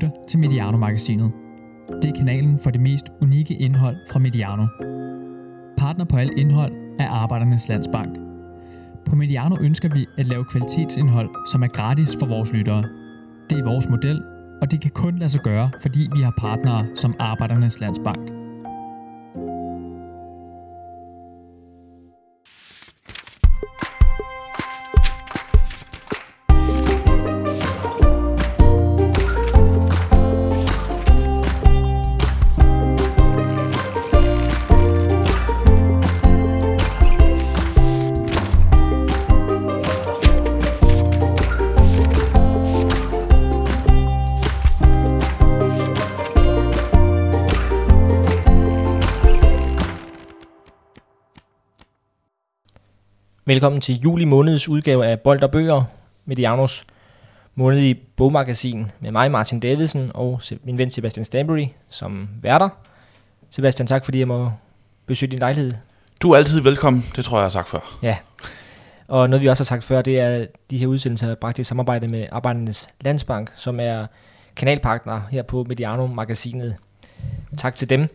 lytter til Mediano-magasinet. Det er kanalen for det mest unikke indhold fra Mediano. Partner på alt indhold er Arbejdernes Landsbank. På Mediano ønsker vi at lave kvalitetsindhold, som er gratis for vores lyttere. Det er vores model, og det kan kun lade sig gøre, fordi vi har partnere som Arbejdernes Landsbank. Velkommen til juli måneds udgave af Bold og Bøger, Medianos månedlige bogmagasin med mig, Martin Davidsen, og min ven Sebastian Stanbury som værter. Sebastian, tak fordi jeg må besøge din lejlighed. Du er altid velkommen, det tror jeg, jeg har sagt før. Ja, og noget vi også har sagt før, det er, at de her udsendelser er bragt i samarbejde med Arbejdernes Landsbank, som er kanalpartner her på Mediano-magasinet. Tak til dem.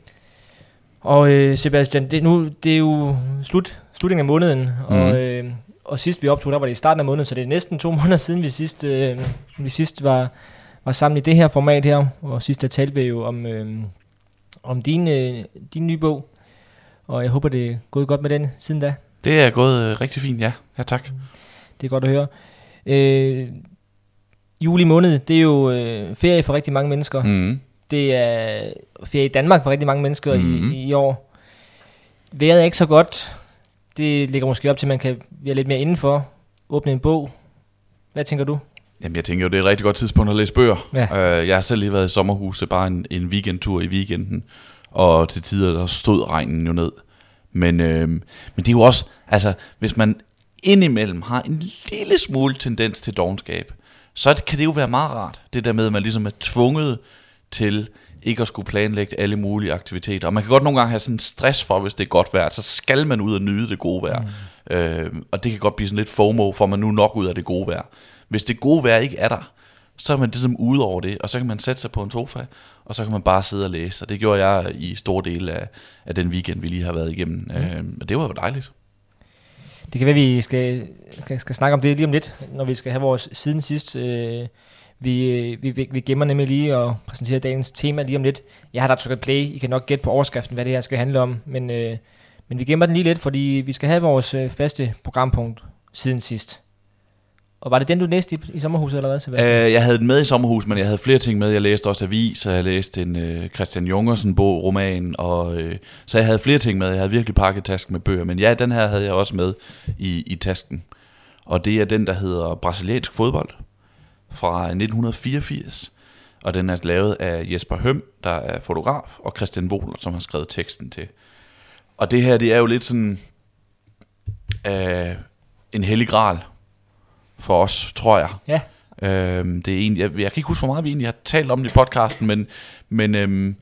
Og øh, Sebastian, det, nu, det er jo slut, slutningen af måneden, mm. og, øh, og sidst vi optog, der var det i starten af måneden, så det er næsten to måneder siden, vi sidst, øh, vi sidst var, var sammen i det her format her, og sidst der talte vi jo om, øh, om din, øh, din nye bog, og jeg håber, det er gået godt med den siden da. Det er gået øh, rigtig fint, ja. Ja, tak. Det er godt at høre. Øh, juli måned, det er jo øh, ferie for rigtig mange mennesker. Mm. Det er ferie i Danmark for rigtig mange mennesker mm-hmm. Mhm. i, i år. Vejret er ikke så godt. Det ligger måske op til, at man kan være lidt mere indenfor. Åbne en bog. Hvad tænker du? Jamen, jeg tænker jo, det er et rigtig godt tidspunkt at læse bøger. Ja. Øh, jeg har selv lige været i sommerhuset, bare en, en weekendtur i weekenden, og til tider der stod regnen jo ned. Men, øh, men det er jo også, altså, hvis man indimellem har en lille smule tendens til dogenskab, så kan det jo være meget rart, det der med, at man ligesom er tvunget til ikke at skulle planlægge alle mulige aktiviteter. Og man kan godt nogle gange have sådan en stress for, hvis det er godt vejr, så skal man ud og nyde det gode vejr. Mm. Øh, og det kan godt blive sådan lidt FOMO, for man nu nok ud af det gode vejr. Hvis det gode vejr ikke er der, så er man ligesom ude over det, og så kan man sætte sig på en sofa, og så kan man bare sidde og læse. Og det gjorde jeg i store dele af, af den weekend, vi lige har været igennem. Mm. Øh, og det var jo dejligt. Det kan være, vi skal, skal, skal snakke om det lige om lidt, når vi skal have vores siden sidst. Øh, vi, vi, vi, gemmer nemlig lige og præsenterer dagens tema lige om lidt. Jeg har da trykket play. I kan nok gætte på overskriften, hvad det her skal handle om. Men, øh, men vi gemmer den lige lidt, fordi vi skal have vores øh, faste programpunkt siden sidst. Og var det den, du læste i, i sommerhuset, eller hvad, Sebastian? Øh, jeg havde den med i sommerhuset, men jeg havde flere ting med. Jeg læste også avis, og jeg læste en øh, Christian Jungersen bog, roman, og, øh, så jeg havde flere ting med. Jeg havde virkelig pakket tasken med bøger, men ja, den her havde jeg også med i, i tasken. Og det er den, der hedder Brasiliansk fodbold fra 1984. Og den er lavet af Jesper Høm, der er fotograf, og Christian Wohler, som har skrevet teksten til. Og det her, det er jo lidt sådan øh, en hellig gral for os, tror jeg. Ja. Øhm, det er egentlig, jeg, jeg kan ikke huske, hvor meget vi egentlig har talt om det i podcasten, men, men øhm,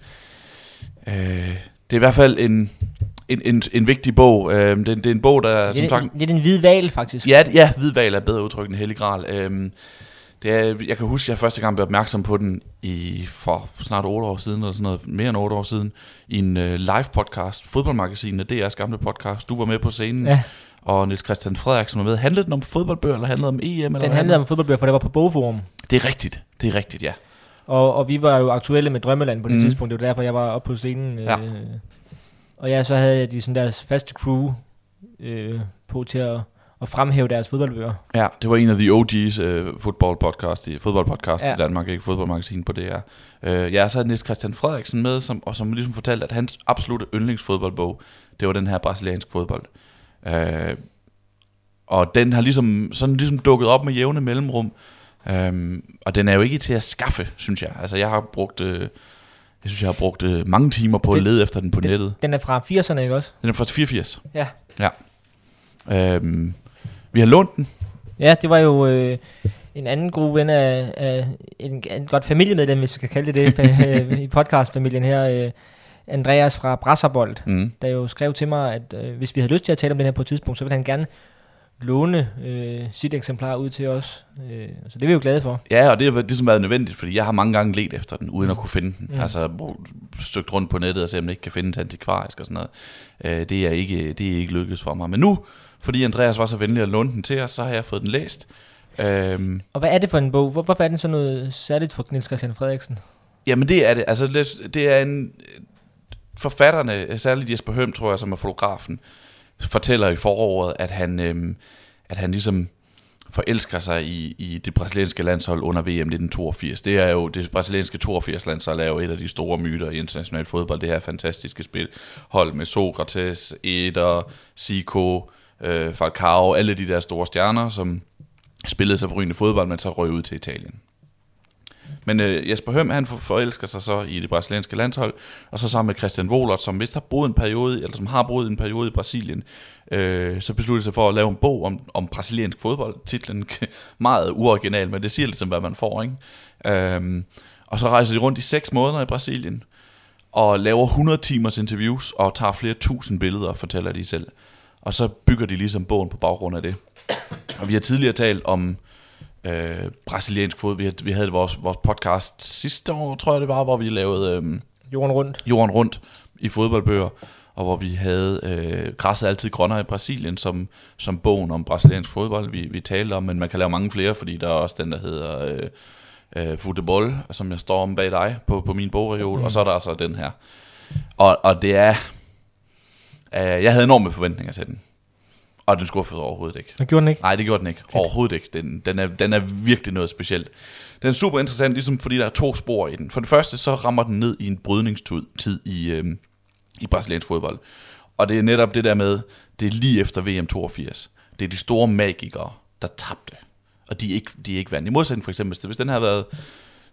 øh, det er i hvert fald en, en, en, en vigtig bog. Øhm, det, det er en bog, der som lidt, sagt... lidt en hvid val, faktisk. Ja, ja hvidval er bedre udtryk end hellig gral. Øhm, det er, jeg kan huske, at jeg første gang blev opmærksom på den i, for snart 8 år siden, eller sådan noget, mere end 8 år siden, i en uh, live podcast, fodboldmagasinet, DR's gamle podcast. Du var med på scenen, Ja. og Niels Christian Frederiksen var med. Handlede den om fodboldbøger, eller handlede om EM? Eller Den handlede om fodboldbøger, for det var på Bogforum. Det er rigtigt, det er rigtigt, ja. Og, og vi var jo aktuelle med Drømmeland på det Mm. mm. tidspunkt. Det var derfor, jeg var oppe på scenen. Ja. Øh, og ja, så havde jeg de sådan deres faste crew øh, på til at, at fremhæve deres fodboldbøger. Ja, det var en af de OG's uh, football podcast, i, fodboldpodcast ja. Ja. i Danmark, ikke fodboldmagasin på DR. Uh, ja, så havde Niels Christian Frederiksen med, som, og som ligesom fortalte, at hans absolutte yndlingsfodboldbog, det var den her brasiliansk fodbold. Uh, og den har ligesom, sådan ligesom dukket op med jævne mellemrum. Um, og den er jo ikke til at skaffe, synes jeg. Altså, jeg har brugt... Uh, jeg synes, jeg har brugt uh, mange timer på at Det- lede efter den på nettet. Den er fra 80'erne, ikke også? Den er fra 84. Ja. Um, vi har lånt den. Ja, det var jo øh, en anden god ven af, af en, en godt familiemedlem, hvis vi kan kalde det det, øh, i podcastfamilien her. Øh, Andreas fra Brasserbold, Mm. der jo skrev til mig, at øh, hvis vi havde lyst til at tale om den her på et tidspunkt, så ville han gerne låne øh, sit eksemplar ud til os. Øh, så det er vi jo glade for. Ja, og det har ligesom været nødvendigt, fordi jeg har mange gange let efter den, uden at kunne finde den. Mm. Mm. Altså søgt rundt på nettet og se, om den ikke kan findes antikvarisk og sådan noget. Øh, det, er ikke, det er ikke lykkedes for mig. Men nu, fordi Andreas var så venlig at låne den til os, så har jeg fået den læst. Øhm, Og hvad er det for en bog? Hvor, hvorfor er den så noget særligt for Niels Christian Frederiksen? Jamen det er det. Altså det- er en... Forfatterne, særligt Jesper Høm, tror jeg, som er fotografen, fortæller i foråret, at han, øhm, at han ligesom forelsker sig i, i det brasilianske landshold under VM 1982. Det er jo, det brasilianske 82 landshold er jo et af de store myter i international fodbold. Det her fantastiske spil. Hold med Sokrates, Eder, Zico, øh, Falcao, alle de der store stjerner, som spillede sig forrygende fodbold, men så røg ud til Italien. Men øh, Jesper Høm, han forelsker sig så i det brasilianske landshold, og så sammen med Christian Wohlert, som vist har boet en periode, eller som har boet en periode i Brasilien, øh, så besluttede sig for at lave en bog om, om brasiliansk fodbold. Titlen meget uoriginal, men det siger ligesom, hvad man får, ikke? Øhm, og så rejser de rundt i seks måneder i Brasilien, og laver 100 timers interviews, og tager flere tusind billeder, fortæller de selv. Og så bygger de ligesom bogen på baggrund af det. Og vi har tidligere talt om øh, brasiliansk fodbold. Vi, havde, vi havde vores, vores podcast sidste år, tror jeg det var, hvor vi lavede øh, Jorden rundt. jorden rundt i fodboldbøger, og hvor vi havde øh, Græsset altid grønnere i Brasilien, som, som bogen om brasiliansk fodbold, vi, vi talte om, men man kan lave mange flere, fordi der er også den, der hedder øh, øh, Futebol, som jeg står om bag dig på, på min bogreol, mm. og så er der altså den her. Og, og det er... Øh, jeg havde enorme forventninger til den, og den skuffede overhovedet ikke. Og gjorde den ikke? Nej, det gjorde den ikke. Fedt. Overhovedet ikke. Den, den, er, den er virkelig noget specielt. Den er super interessant, ligesom fordi der er to spor i den. For det første, så rammer den ned i en brydningstid tid i, øhm, i brasiliansk fodbold. Og det er netop det der med, det er lige efter VM 82. Det er de store magikere, der tabte. Og de er ikke, de er ikke vandt. I modsætning for eksempel, hvis den havde været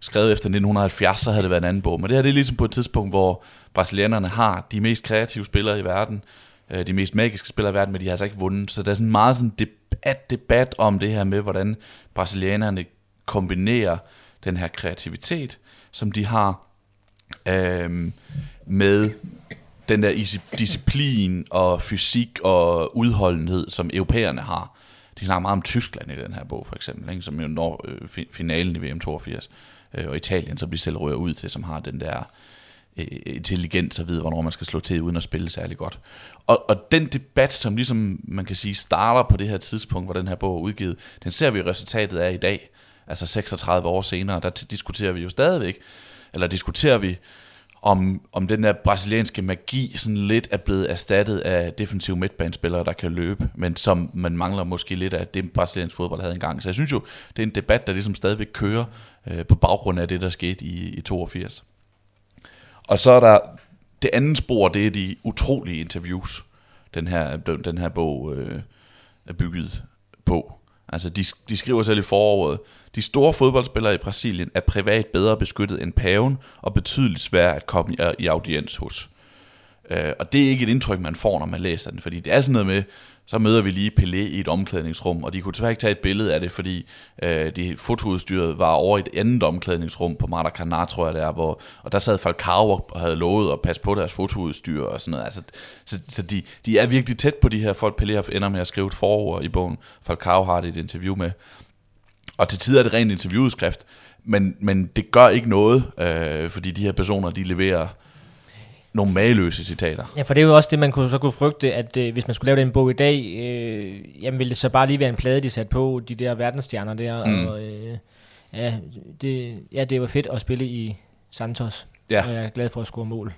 skrevet efter 1970, så havde det været en anden bog. Men det her det er ligesom på et tidspunkt, hvor brasilianerne har de mest kreative spillere i verden, øh, de mest magiske spillere i verden, men de har altså ikke vundet. Så der er sådan meget sådan debat, debat om det her med, hvordan brasilianerne kombinerer den her kreativitet, som de har, øh, med den der disciplin og fysik og udholdenhed, som europæerne har. De snakker meget om Tyskland i den her bog, for eksempel, ikke? som jo når øh, finalen i VM 82, øh, og Italien, som de selv rører ud til, som har den der øh, intelligens og ved, hvornår man skal slå til, uden at spille særlig godt. Og, og den debat, som ligesom, man kan sige, starter på det her tidspunkt, hvor den her bog er udgivet, den ser vi resultatet af i dag, altså 36 år senere, der diskuterer vi jo stadigvæk, eller diskuterer vi, om, om den der brasilianske magi sådan lidt er blevet erstattet af defensive midtbanespillere, der kan løbe, men som man mangler måske lidt af det, brasiliansk fodbold havde engang. Så jeg synes jo, det er en debat, der ligesom stadigvæk kører øh, på baggrund af det, der skete i, i 82. Og så er der det andet spor, det er de utrolige interviews, den her, den her bog øh, er bygget på. Altså, de, de skriver selv i foråret, de store fodboldspillere i Brasilien er privat bedre beskyttet end paven, og betydeligt sværere at komme i, audiens hos. Øh, og det er ikke et indtryk, man får, når man læser den, fordi det er sådan noget med, så møder vi lige Pelé i et omklædningsrum, og de kunne desværre ikke tage et billede af det, fordi øh, det fotoudstyret var over i et andet omklædningsrum på Maracanã, tror jeg det er, hvor, og der sad Falcao og havde lovet at passe på deres fotoudstyr og sådan noget. Altså, så så de, de er virkelig tæt på de her folk, Pelé ender med at skrive et forord i bogen. Falcao har det et interview med. Og til tider er det rent interviewudskrift, men, men det gør ikke noget, øh, fordi de her personer, de leverer nogle mageløse citater. Ja, for det er jo også det, man kunne, så kunne frygte, at øh, hvis man skulle lave den bog i dag, øh, jamen ville det så bare lige være en plade, de satte på, de der verdensstjerner der, Mm. og øh, ja, det, ja, det var fedt at spille i Santos, Ja. og jeg er glad for at score mål.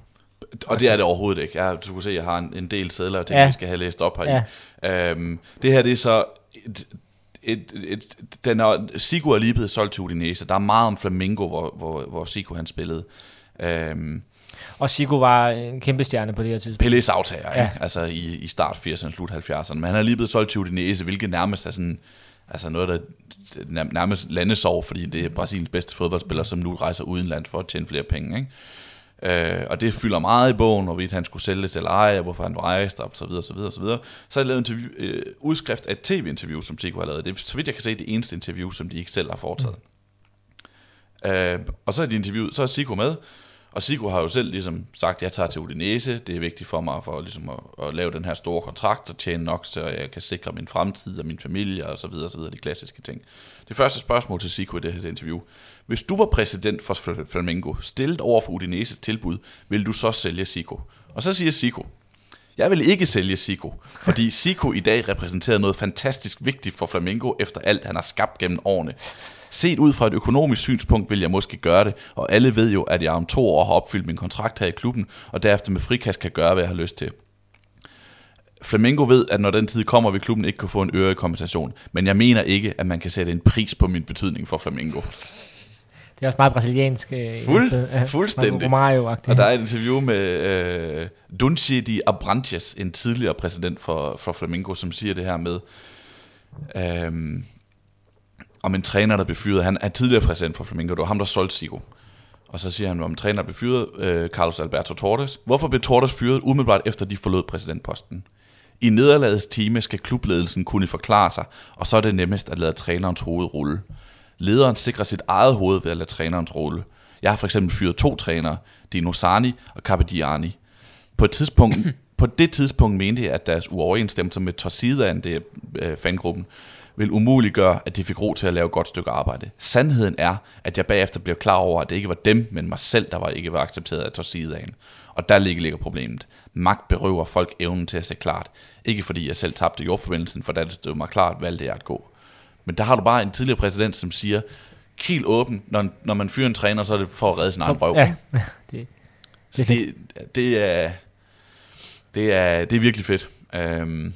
Og det er det overhovedet ikke. Jeg, du kan se, jeg har en, en del sædler, jeg tænker, Ja. ja. vi skal have læst op her. Ja. Øhm, det her, det er så... Et, et, den er, Sigo er lige blevet solgt til Udinese. Der er meget om Flamingo, hvor, hvor, hvor Sigo han spillede. Øhm, Og Sigo var en kæmpe stjerne på det her tidspunkt. Pelés aftager, Ja. ja. altså i, i start 80'erne, slut 70'erne. Men han er lige blevet solgt til Udinese, hvilket nærmest er sådan, altså noget, der nær- nærmest landesår, fordi det er Brasiliens bedste fodboldspiller, som nu rejser udenlands for at tjene flere penge. Ikke? Øh, og det fylder meget i bogen, hvorvidt han skulle sælge til eller ej, hvorfor han rejste, og så videre, så videre, så videre. Så har jeg lavet en interview, øh, udskrift af et tv-interview, som Chico har lavet. Det er, så vidt jeg kan se, det eneste interview, som de ikke selv har foretaget. Mm. Øh, og så er de interviewet, så er Chico med, og Sigurd har jo selv ligesom sagt, at jeg tager til Udinese, det er vigtigt for mig for ligesom at, at lave den her store kontrakt og tjene nok, så jeg kan sikre min fremtid og min familie og så videre, så videre, de klassiske ting. Det første spørgsmål til Sigurd i det her interview. Hvis du var præsident for Flamengo, stillet over for Udinese tilbud, vil du så sælge Sigurd? Og så siger Sigurd, jeg vil ikke sælge Sico, fordi Sico i dag repræsenterer noget fantastisk vigtigt for Flamengo efter alt, han har skabt gennem årene. Set ud fra et økonomisk synspunkt vil jeg måske gøre det, og alle ved jo, at jeg om to år har opfyldt min kontrakt her i klubben, og derefter med frikast kan gøre, hvad jeg har lyst til. Flamengo ved, at når den tid kommer, vil klubben ikke kunne få en øre i kompensation, men jeg mener ikke, at man kan sætte en pris på min betydning for Flamengo. Det er også meget brasiliansk. Øh, Fuld, sted. fuldstændig. Romario og der er et interview med øh, Dunci de Abranches, en tidligere præsident for, for Flamengo, som siger det her med, øh, om en træner, der blev fyret. Han er tidligere præsident for Flamengo, det var ham, der solgte Sigo. Og så siger han, om en træner blev fyret, øh, Carlos Alberto Torres. Hvorfor blev Torres fyret umiddelbart efter, de forlod præsidentposten? I nederlagets time skal klubledelsen kunne forklare sig, og så er det nemmest at lade trænerens hoved rulle. Lederen sikrer sit eget hoved ved at lade trænerens rolle. Jeg har for eksempel fyret to trænere, Dino Sani og Capediani. På, et tidspunkt, på det tidspunkt mente jeg, at deres uoverensstemmelse med Torsidaen, det er øh, fangruppen, vil umuliggøre, at de fik ro til at lave et godt stykke arbejde. Sandheden er, at jeg bagefter blev klar over, at det ikke var dem, men mig selv, der var ikke var accepteret af Torsidaen. Og der ligger, ligger problemet. Magt berøver folk evnen til at se klart. Ikke fordi jeg selv tabte jordforbindelsen, for da det stod mig klart, valgte jeg at gå. Men der har du bare en tidligere præsident, som siger, helt åben, når, når man fyrer en træner, så er det for at redde sin egen røv. Ja, det, det, er det, det, er, det, er, det er virkelig fedt. Um,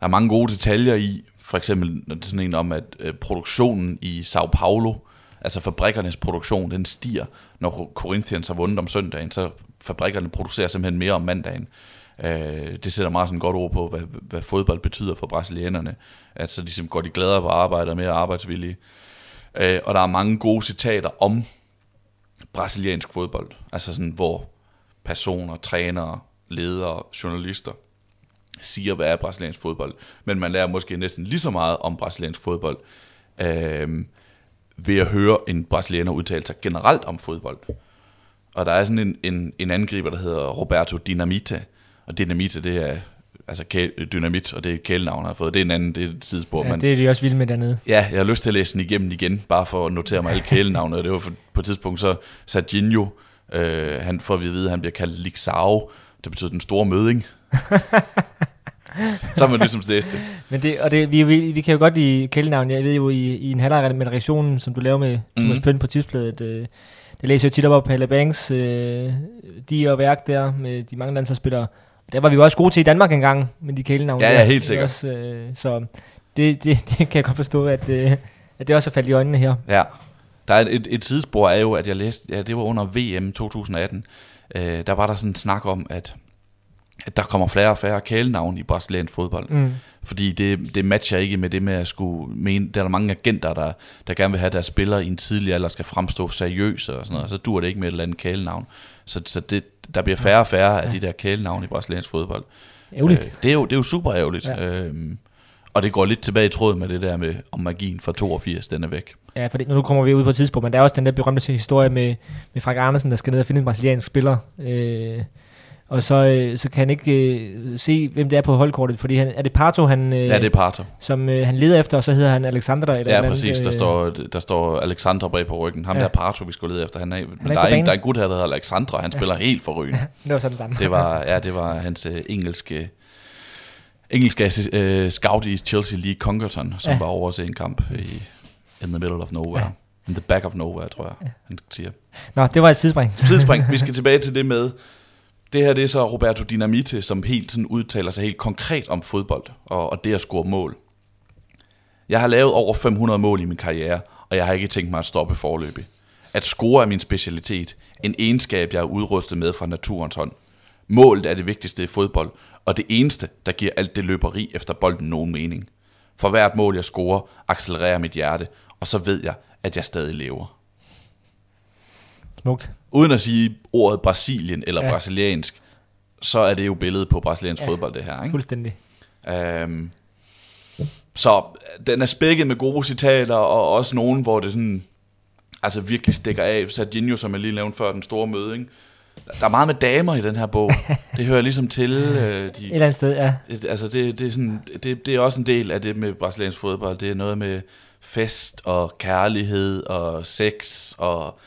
der er mange gode detaljer i, for eksempel når det sådan en om, at uh, produktionen i Sao Paulo, altså fabrikkernes produktion, den stiger, når Corinthians har vundet om søndagen, så fabrikkerne producerer simpelthen mere om mandagen. Øh, det sætter meget sådan godt ord på, hvad, hvad fodbold betyder for brasilianerne. At så ligesom går de gladere på arbejde og mere arbejdsvillige. Øh, og der er mange gode citater om brasiliansk fodbold. Altså sådan, hvor personer, trænere, ledere, journalister siger, hvad er brasiliansk fodbold. Men man lærer måske næsten lige så meget om brasiliansk fodbold, øh, ved at høre en brasilianer udtale sig generelt om fodbold. Og der er sådan en, en, en angriber, der hedder Roberto Dinamita, og dynamit, det er altså dynamit, og det er kælenavn, har fået. Det er en anden, det er et sidespor. Ja, men, det er de også vilde med dernede. Ja, jeg har lyst til at læse den igennem igen, bare for at notere mig alle kælenavne. og det var for, på et tidspunkt så Serginho, øh, han får vi at vide, at han bliver kaldt Lixau, det betyder den store møding. så er man ligesom læst det. Men det, og det, vi, vi, vi kan jo godt lide kælenavn. Jeg ved jo, i, i en halvleg med reaktionen, som du laver med Thomas mm. Pøn på tidsbladet, øh, det læser jeg jo tit op på Pelle Banks, øh, de og værk der med de mange landsholdsspillere. Det var vi jo også gode til i Danmark engang, med de kælenavne. Ja, ja, helt sikkert. Også, øh, så det, det, det, kan jeg godt forstå, at, øh, at det også er faldet i øjnene her. Ja. Der er et, et sidespor er jo, at jeg læste, ja, det var under VM 2018, øh, der var der sådan en snak om, at, at der kommer flere og færre kælenavn i brasiliansk fodbold. Mm. Fordi det, det matcher ikke med det med at skulle mene, der er der mange agenter, der, der gerne vil have deres spillere i en tidlig alder skal fremstå seriøse og sådan noget, og så dur det ikke med et eller andet kælenavn. Så, så det, der bliver færre og færre ja. af de der kælenavne i brasiliansk fodbold. Ærgerligt. Øh, det, er jo, det er jo super ærgerligt. Ja. Øhm, og det går lidt tilbage i tråd med det der med, om magien fra 82, den er væk. Ja, for nu kommer vi ud på et tidspunkt, men der er også den der berømte historie med, med Frank Andersen, der skal ned og finde en brasiliansk spiller. Øh, og så, øh, så kan han ikke øh, se, hvem det er på holdkortet, fordi han, er det Parto, han, øh, ja, det er Parto. som øh, han leder efter, og så hedder han Alexander. Eller ja, eller præcis. Andet, der, øh, står, der står Alexander bag på ryggen. Ham ja. der Parto, vi skulle lede efter. Han er, han men der, er en, der er en gut her, der hedder Alexandra, han ja. spiller helt for ryggen. Ja, det var sådan det samme. Det var, ja, det var hans øh, engelske engelske øh, scout i Chelsea League Congerton, som ja. var over at se en kamp i in the middle of nowhere. Ja. In the back of nowhere, tror jeg, ja. han siger. Nå, det var et tidsspring. tidsspring. Vi skal tilbage til det med, det her det er så Roberto Dinamite, som helt sådan udtaler sig helt konkret om fodbold og, og det at score mål. Jeg har lavet over 500 mål i min karriere, og jeg har ikke tænkt mig at stoppe forløbig. At score er min specialitet, en egenskab, jeg er udrustet med fra naturens hånd. Målet er det vigtigste i fodbold, og det eneste, der giver alt det løberi efter bolden nogen mening. For hvert mål, jeg scorer, accelererer mit hjerte, og så ved jeg, at jeg stadig lever. Smukt. Uden at sige ordet Brasilien eller ja. brasiliansk, så er det jo billedet på brasiliansk ja. fodbold, det her. Ikke? Fuldstændig. Um, så den er spækket med gode citater, og også nogen, hvor det sådan altså virkelig stikker af. Serginho, som jeg lige nævnte før, den store møde, ikke? Der er meget med damer i den her bog. Det hører ligesom til. Øh, de, Et eller andet sted, ja. et, altså det, det, er sådan, det, det er også en del af det med brasiliansk fodbold. Det er noget med fest og kærlighed og sex og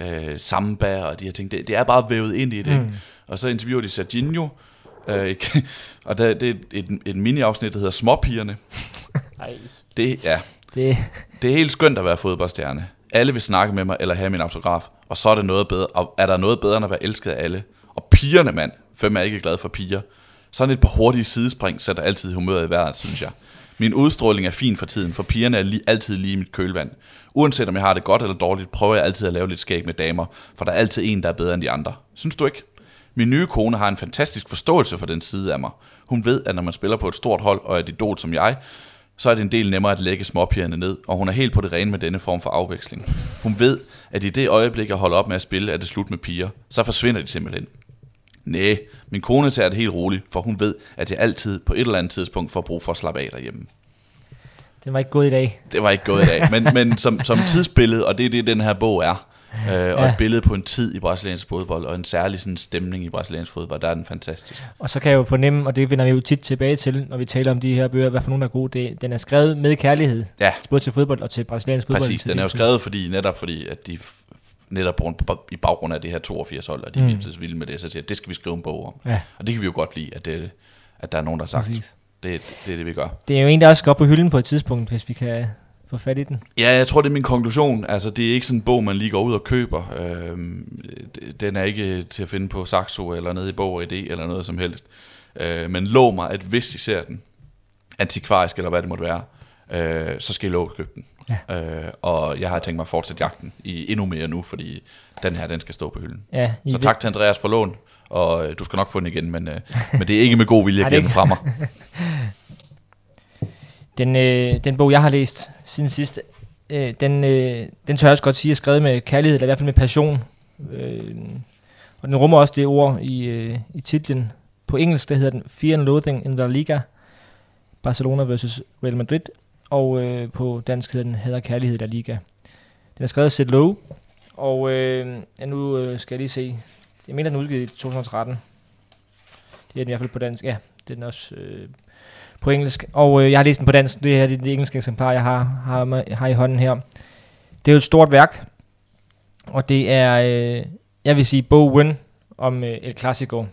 øh, samba og de her ting. Det, det er bare vævet ind i det. Mm. Og så interviewer de Serginho, øh, og der, det er et, et mini-afsnit, der hedder Småpigerne. Ej, Det, ja, det, det er helt skønt at være fodboldstjerne. Alle vil snakke med mig eller have min autograf, og så er det noget bedre. Og er der noget bedre end at være elsket af alle? Og pigerne, mand. Hvem er ikke glad for piger? Sådan et par hurtige sidespring sætter altid humøret i vejret, synes jeg. Min udstråling er fin for tiden, for pigerne er li- altid lige i mit kølvand. Uanset om jeg har det godt eller dårligt, prøver jeg altid at lave lidt skæg med damer, for der er altid en, der er bedre end de andre. Synes du ikke? Min nye kone har en fantastisk forståelse for den side af mig. Hun ved, at når man spiller på et stort hold og er et idol som jeg, så er det en del nemmere at lægge småpigerne ned, og hun er helt på det rene med denne form for afveksling. Hun ved, at i det øjeblik, jeg holder op med at spille, er det slut med piger. Så forsvinder de simpelthen. Næh, min kone tager det helt roligt, for hun ved, at jeg altid på et eller andet tidspunkt får brug for at slappe af derhjemme den var ikke gået i dag. Det var ikke gået i dag, men, men som, som tidsbillede, og det er det, den her bog er, øh, og Ja. et billede på en tid i brasiliansk fodbold, og en særlig sådan stemning i brasiliansk fodbold, der er den fantastisk. Og så kan jeg jo fornemme, og det vender vi jo tit tilbage til, når vi taler om de her bøger, hvad for nogen der er gode. Det, den er skrevet med kærlighed, Ja, både til fodbold og til brasiliansk fodbold. præcis. Den er jo skrevet fordi, netop fordi, at de netop på, i baggrund af det her 82 hold, og de Mm. er så vilde med det, så siger det skal vi skrive en bog om. Ja, Og det kan vi jo godt lide, at, det, at der er nogen, der har sagt, præcis. Det, det er det, vi gør. Det er jo en, der også skal op på hylden på et tidspunkt, hvis vi kan få fat i den. Ja, jeg tror, det er min konklusion. Altså, det er ikke sådan en bog, man lige går ud og køber. Øhm, den er ikke til at finde på Saxo eller nede i Bog og Idé eller noget som helst. Øh, men lov mig, at hvis I ser den, antikvarisk eller hvad det måtte være, øh, så skal I lov at købe den. Ja. Øh, og jeg har tænkt mig at fortsætte jagten i endnu mere nu, fordi den her, den skal stå på hylden. Ja, I Så tak til Andreas for lån, og øh, du skal nok få den igen, men, øh, men det er ikke med god vilje, at give den fra mig. Den, øh, den bog, jeg har læst siden sidst, øh, den, øh, den tør jeg også godt sige er skrevet med kærlighed, eller i hvert fald med passion. Øh, og den rummer også det ord i, øh, i titlen. På engelsk, der hedder den Fear and Loathing in La Liga, Barcelona versus Real Madrid. Og øh, på dansk hedder den Hader Kærlighed i La Liga. Den er skrevet af Sid Lowe, og øh, ja, nu øh, skal jeg lige se. Jeg mener, den er udgivet i 2013. Det er den i hvert fald på dansk. Ja, den er også øh, på engelsk. Og øh, jeg har læst den på dansk. Det her det er det engelske eksemplar, jeg har, har, med, har i hånden her. Det er jo et stort værk. Og det er, øh, jeg vil sige, Bo Win om øh, El Clasico.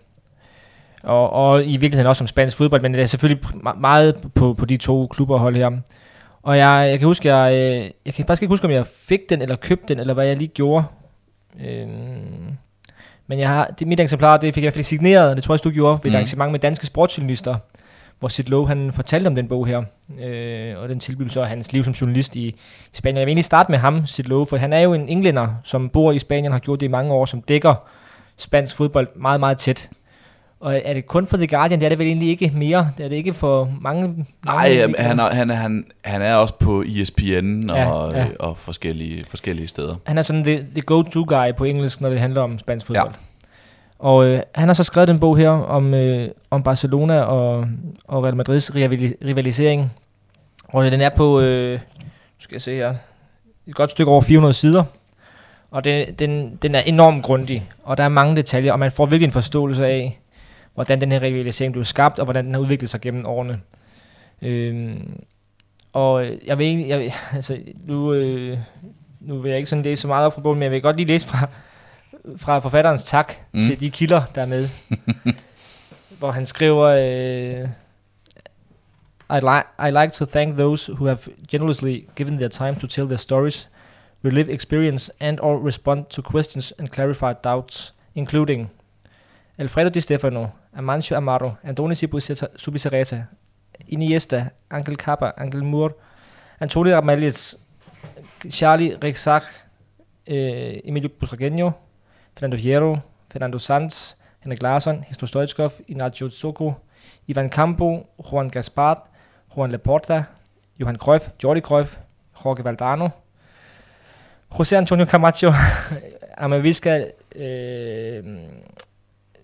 Og, og i virkeligheden også om spansk fodbold, men det er selvfølgelig meget på, på de to klubber hold her. Og jeg, jeg kan huske, jeg, øh, jeg kan faktisk ikke huske, om jeg fik den, eller købte den, eller hvad jeg lige gjorde. Øhm, men jeg har, det, mit eksemplar, det fik jeg i hvert fald signeret, og det tror jeg, også, du gjorde, ved et Mm. arrangement med danske sportsjournalister, hvor Sid Lowe, han fortalte om den bog her, øh, og den tilbyder så hans liv som journalist i, i Spanien. Jeg vil egentlig starte med ham, Sid Lowe, for han er jo en englænder, som bor i Spanien, har gjort det i mange år, som dækker spansk fodbold meget, meget tæt. Og er det kun for The Guardian? Det er det vel egentlig ikke mere. Det er det ikke for mange... Nej, han, er, han, er, han, han er også på ESPN og, Ja, ja, og forskellige, forskellige steder. Han er sådan the, the go-to-guy på engelsk, når det handler om spansk fodbold. Ja. Og øh, han har så skrevet den bog her om, øh, om Barcelona og, og Real Madrids rivalisering. Og den er på, øh, skal jeg se her, et godt stykke over 400 sider. Og det, den, den er enormt grundig, og der er mange detaljer, og man får virkelig en forståelse af, hvordan den her rivalisering blev skabt, og hvordan den har udviklet sig gennem årene. Øhm, og øh, jeg vil egentlig, jeg, altså, nu, øh, nu vil jeg ikke sådan læse så meget op fra bogen, men jeg vil godt lige læse fra, fra forfatterens tak mm. Til de kilder, der er med. hvor han skriver, øh, I, li- I like to thank those who have generously given their time to tell their stories, relive experience and or respond to questions and clarify doubts, including Alfredo Di Stefano, Amancio Amaro, Andoni Subisareta, Iniesta, Angel Kappa, Angel Moore, Antonio Ramaljes, Charlie Rexach, eh, Emilio Busragueño, Fernando Hierro, Fernando Sanz, Henrik Larsson, Heston Stoichkov, Inacio Zoko, Ivan Campo, Juan Gaspard, Juan Laporta, Johan Cruyff, Jordi Cruyff, Jorge Valdano, José Antonio Camacho, Amavisca, øh,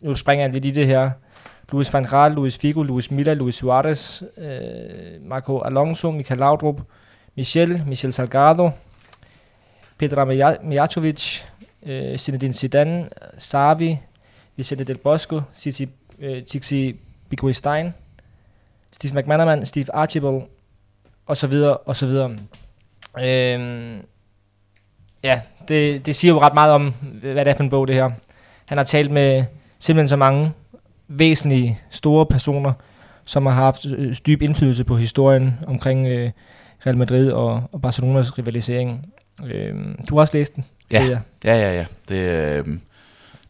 nu springer jeg lidt i det her, Luis van Gaal, Luis Figo, Luis Milla, Luis Suarez, øh, Marco Alonso, Michael Laudrup, Michel, Michel Salgado, Petra Mijatovic, øh, Zinedine Zidane, Savi, Vicente Del Bosco, Tixi, øh, Tixi Biguistein, Steve McManaman, Steve Archibald, og så videre, og så videre. Øhm, ja, det, det siger jo ret meget om, hvad det er for en bog, det her. Han har talt med simpelthen så mange væsentlige, store personer, som har haft dyb indflydelse på historien omkring øh, Real Madrid og, og Barcelonas rivalisering. Øhm, du har også læst den? Ja, ja, ja. ja. Det, øh,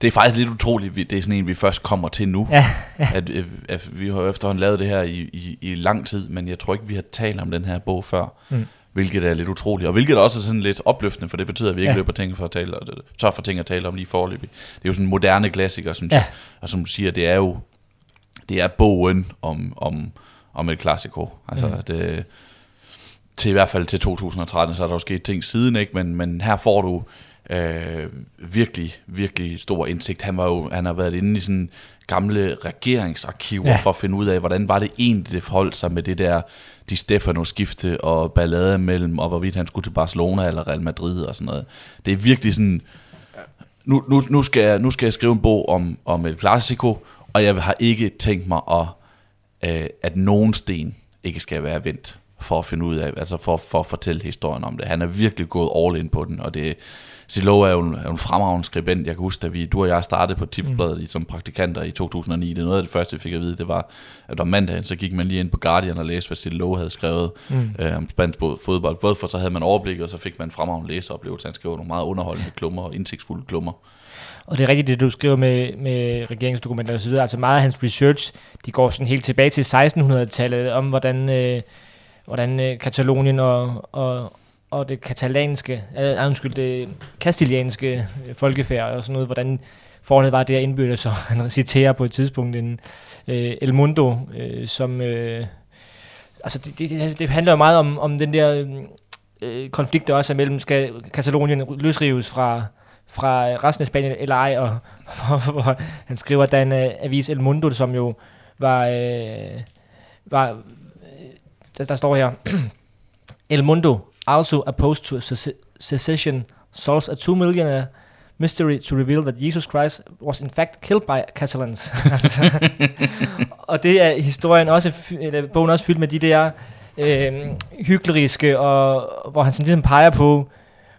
det er faktisk lidt utroligt, det er sådan en, vi først kommer til nu. Ja, At, øh, at vi har efterhånden lavet det her i, i, i lang tid, men jeg tror ikke, vi har talt om den her bog før. Mm. Hvilket er lidt utroligt, og hvilket også er sådan lidt opløftende, for det betyder, at vi ikke Ja. ja. løber ting for at tale, og det- tør for ting at tale om lige forløbig. Det er jo sådan en moderne klassiker, synes Ja. ja. Og som du siger, det er jo det er bogen om, om, om et klassiko. Altså, mm. det, til i hvert fald til 2013, så er der jo sket ting siden, ikke? Men, men her får du øh, virkelig, virkelig stor indsigt. Han, var jo, han har været inde i sådan gamle regeringsarkiver Ja. for at finde ud af, hvordan var det egentlig, det forholdt sig med det der Di Stefano-skifte og ballade mellem, og hvorvidt han skulle til Barcelona eller Real Madrid og sådan noget. Det er virkelig sådan, nu, nu, nu, skal, jeg, nu skal jeg skrive en bog om, om et klassiko, og jeg har ikke tænkt mig, at, øh, at nogen sten ikke skal være vendt for at finde ud af, altså for, for at fortælle historien om det. Han er virkelig gået all in på den, og det Silo er jo en, er en fremragende skribent. Jeg kan huske, da vi, du og jeg startede på Tipsbladet mm. som praktikanter i 2009. Det er noget af det første, vi fik at vide, det var, at om mandagen, så gik man lige ind på Guardian og læste, hvad Silo havde skrevet Mm. øh, om spansk fodbold. Både for så havde man overblik, og så fik man en fremragende læseoplevelse. Han skrev nogle meget underholdende klummer og indsigtsfulde klummer. Og det er rigtigt, det du skriver med, med regeringsdokumenter og så videre. Altså meget af hans research, de går sådan helt tilbage til 1600-tallet, om hvordan, øh, hvordan øh, Katalonien og, og, og det katalanske, øh, undskyld, det kastilianske øh, folkefærd og sådan noget, hvordan forholdet var der indbyrdes, så han citerer på et tidspunkt en øh, El Mundo, øh, som... Øh, altså det, det, det handler jo meget om, om den der øh, øh, konflikt, der også er mellem, skal Katalonien løsrives fra, fra resten af Spanien eller ej, og hvor han skriver, at der er en øh, avis El Mundo, som jo var, øh, var der, der står her, El Mundo, also opposed to secession, solves a two million uh, mystery to reveal that Jesus Christ was in fact killed by Catalans. Og det er historien også, eller bogen også fyldt med de der øh, hykleriske, og hvor han sådan ligesom peger på,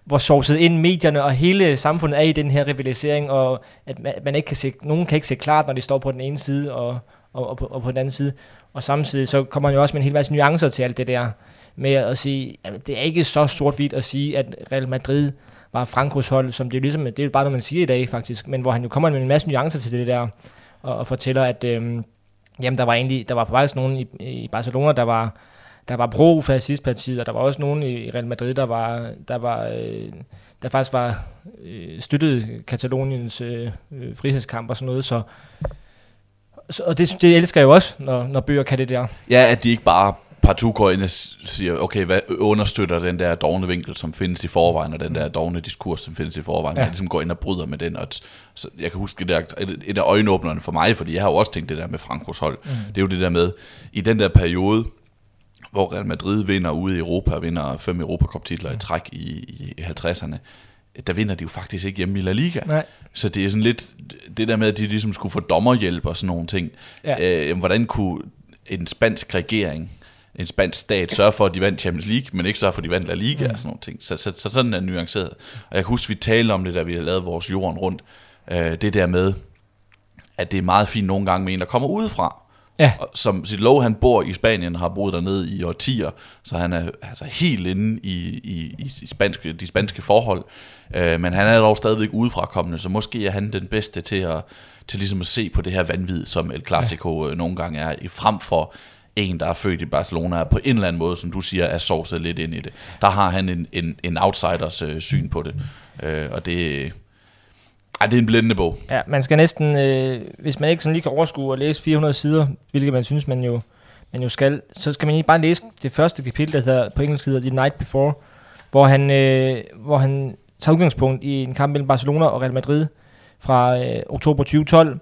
hvor sovset ind medierne og hele samfundet er i den her rivalisering, og at man, man ikke kan se, nogen kan ikke se klart, når de står på den ene side og, og, og, på, og på den anden side. Og samtidig så kommer han jo også med en hel masse nuancer til alt det der, med at sige, at det er ikke så sort-hvidt at sige, at Real Madrid var Frankos hold, som det er ligesom, det er bare noget, man siger i dag faktisk, men hvor han jo kommer med en masse nuancer til det der, og, og fortæller, at øhm, jamen, der var egentlig, der var faktisk nogen i, i Barcelona, der var, der var pro-fascistpartiet, og der var også nogen i Real Madrid, der var, der var, øh, der faktisk var øh, støttede Kataloniens øh, øh, frihedskamp og sådan noget, så og det, det elsker jeg jo også, når, når bøger kan det der. Ja, at de ikke bare partout går ind og siger, okay, hvad understøtter den der dogne vinkel, som findes i forvejen, og den der dogne diskurs, som findes i forvejen, Ja. ja. ligesom går ind og bryder med den. Og så jeg kan huske, det der, et, af øjenåbnerne for mig, fordi jeg har jo også tænkt det der med Frankos hold, mm. det er jo det der med, i den der periode, hvor Real Madrid vinder ude i Europa, vinder fem Europacup-titler i træk i, i 50'erne, der vinder de jo faktisk ikke hjemme i La Liga. Nej. Så det er sådan lidt det der med, at de ligesom skulle få dommerhjælp og sådan nogle ting. Ja. Øh, hvordan kunne en spansk regering, en spansk stat, sørge for, at de vandt Champions League, men ikke sørge for, at de vandt La Liga Mm. og sådan nogle ting. Så, så, så sådan er nuanceret. Og jeg kan huske, vi talte om det, da vi havde lavet vores jorden rundt. Øh, det der med, at det er meget fint nogle gange med en, der kommer udefra. Ja. Og som sit lov, han bor i Spanien, har boet dernede i årtier, så han er altså helt inde i, i, i, i spanske, de spanske forhold. Øh, men han er dog stadigvæk udefra kommende, så måske er han den bedste til at, til ligesom at se på det her vanvid, som El Clasico ja. nogle gange er, i frem for en, der er født i Barcelona, er på en eller anden måde, som du siger, er sovset lidt ind i det. Der har han en, en, en outsiders øh, syn på det. Øh, og det, ej, det er en blændende bog. Ja, man skal næsten, øh, hvis man ikke sådan lige kan overskue og læse 400 sider, hvilket man synes, man jo, man jo skal, så skal man lige bare læse det første kapitel, der hedder, på engelsk hedder The Night Before, hvor han, øh, hvor han tager udgangspunkt i en kamp mellem Barcelona og Real Madrid fra øh, oktober 2012,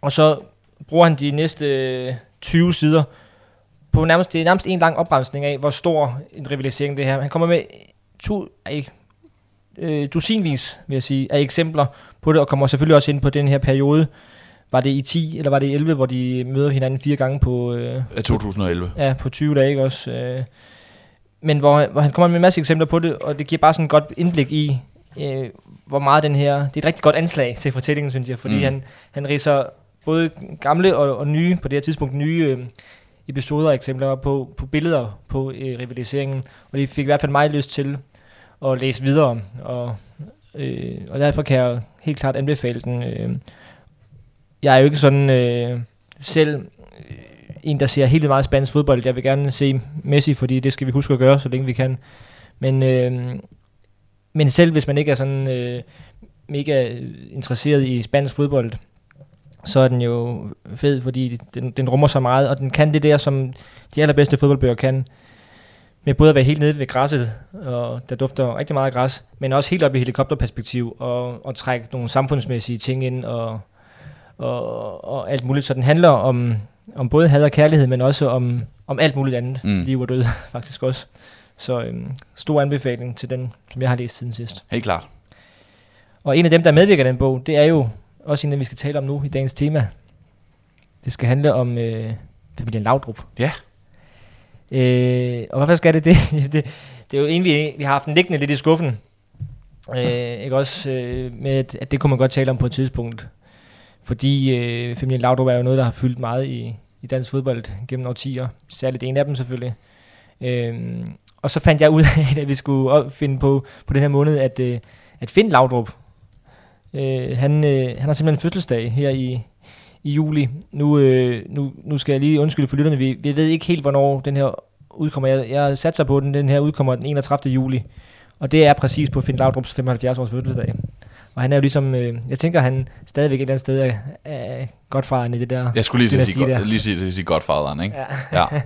og så bruger han de næste øh, 20 sider på nærmest, det er nærmest en lang opremsning af, hvor stor en rivalisering det her. Han kommer med to, ej, øh, dusinvis, vil jeg sige, af eksempler på det, og kommer selvfølgelig også ind på den her periode. Var det i 10, eller var det i 11, hvor de møder hinanden fire gange på... Øh, Af 2011. Ja, på 20 dage, ikke også? Øh, men hvor, hvor han kommer med en masse eksempler på det, og det giver bare sådan et godt indblik i, øh, hvor meget den her... Det er et rigtig godt anslag til fortællingen, synes jeg, fordi Mm. han, han riser både gamle og, og nye, på det her tidspunkt nye øh, episoder og eksempler på, på billeder på øh, rivaliseringen, og det fik i hvert fald mig lyst til at læse videre, om. og, øh, og derfor kan jeg helt klart anbefale den. Øh. Jeg er jo ikke sådan øh, selv øh, en, der ser helt meget spansk fodbold. Jeg vil gerne se Messi, fordi det skal vi huske at gøre, så længe vi kan. Men, øh, men selv hvis man ikke er sådan øh, mega interesseret i spansk fodbold, så er den jo fed, fordi den, den rummer så meget, og den kan det der, som de allerbedste fodboldbøger kan, med både at være helt nede ved græsset, og der dufter rigtig meget af græs, men også helt op i helikopterperspektiv, og, og trække nogle samfundsmæssige ting ind, og, og, og alt muligt. Så den handler om, om både had og kærlighed, men også om, om alt muligt andet, Mm. liv og død faktisk også. Så øhm, stor anbefaling til den, som jeg har læst siden sidst. Helt klart. Og en af dem, der medvirker den bog, det er jo også en, af dem, vi skal tale om nu i dagens tema. Det skal handle om øh, familien Laudrup. Ja. Øh, og hvorfor skal det det? det? Det er jo egentlig, vi har haft den liggende lidt i skuffen. Øh, ikke også øh, med, at, at det kunne man godt tale om på et tidspunkt. Fordi øh, familien Laudrup er jo noget, der har fyldt meget i, i dansk fodbold gennem årtier. Særligt en af dem selvfølgelig. Øh, og så fandt jeg ud af, at vi skulle finde på, på den her måned, at, øh, at Finn Laudrup, øh, han, øh, han har simpelthen fødselsdag her i, i juli. Nu, øh, nu, nu skal jeg lige undskylde for lytterne, vi, vi ved ikke helt, hvornår den her udkommer. Jeg, jeg satser på, at den, den her udkommer den 31. juli. Og det er præcis på Finn Laudrups 75 års fødselsdag. Og han er jo ligesom, øh, jeg tænker, han stadigvæk et eller andet sted er, er godfaderen i det der. Jeg skulle lige, at sige, godt, lige sige, sige Godfatheren, ikke? Ja. Ja.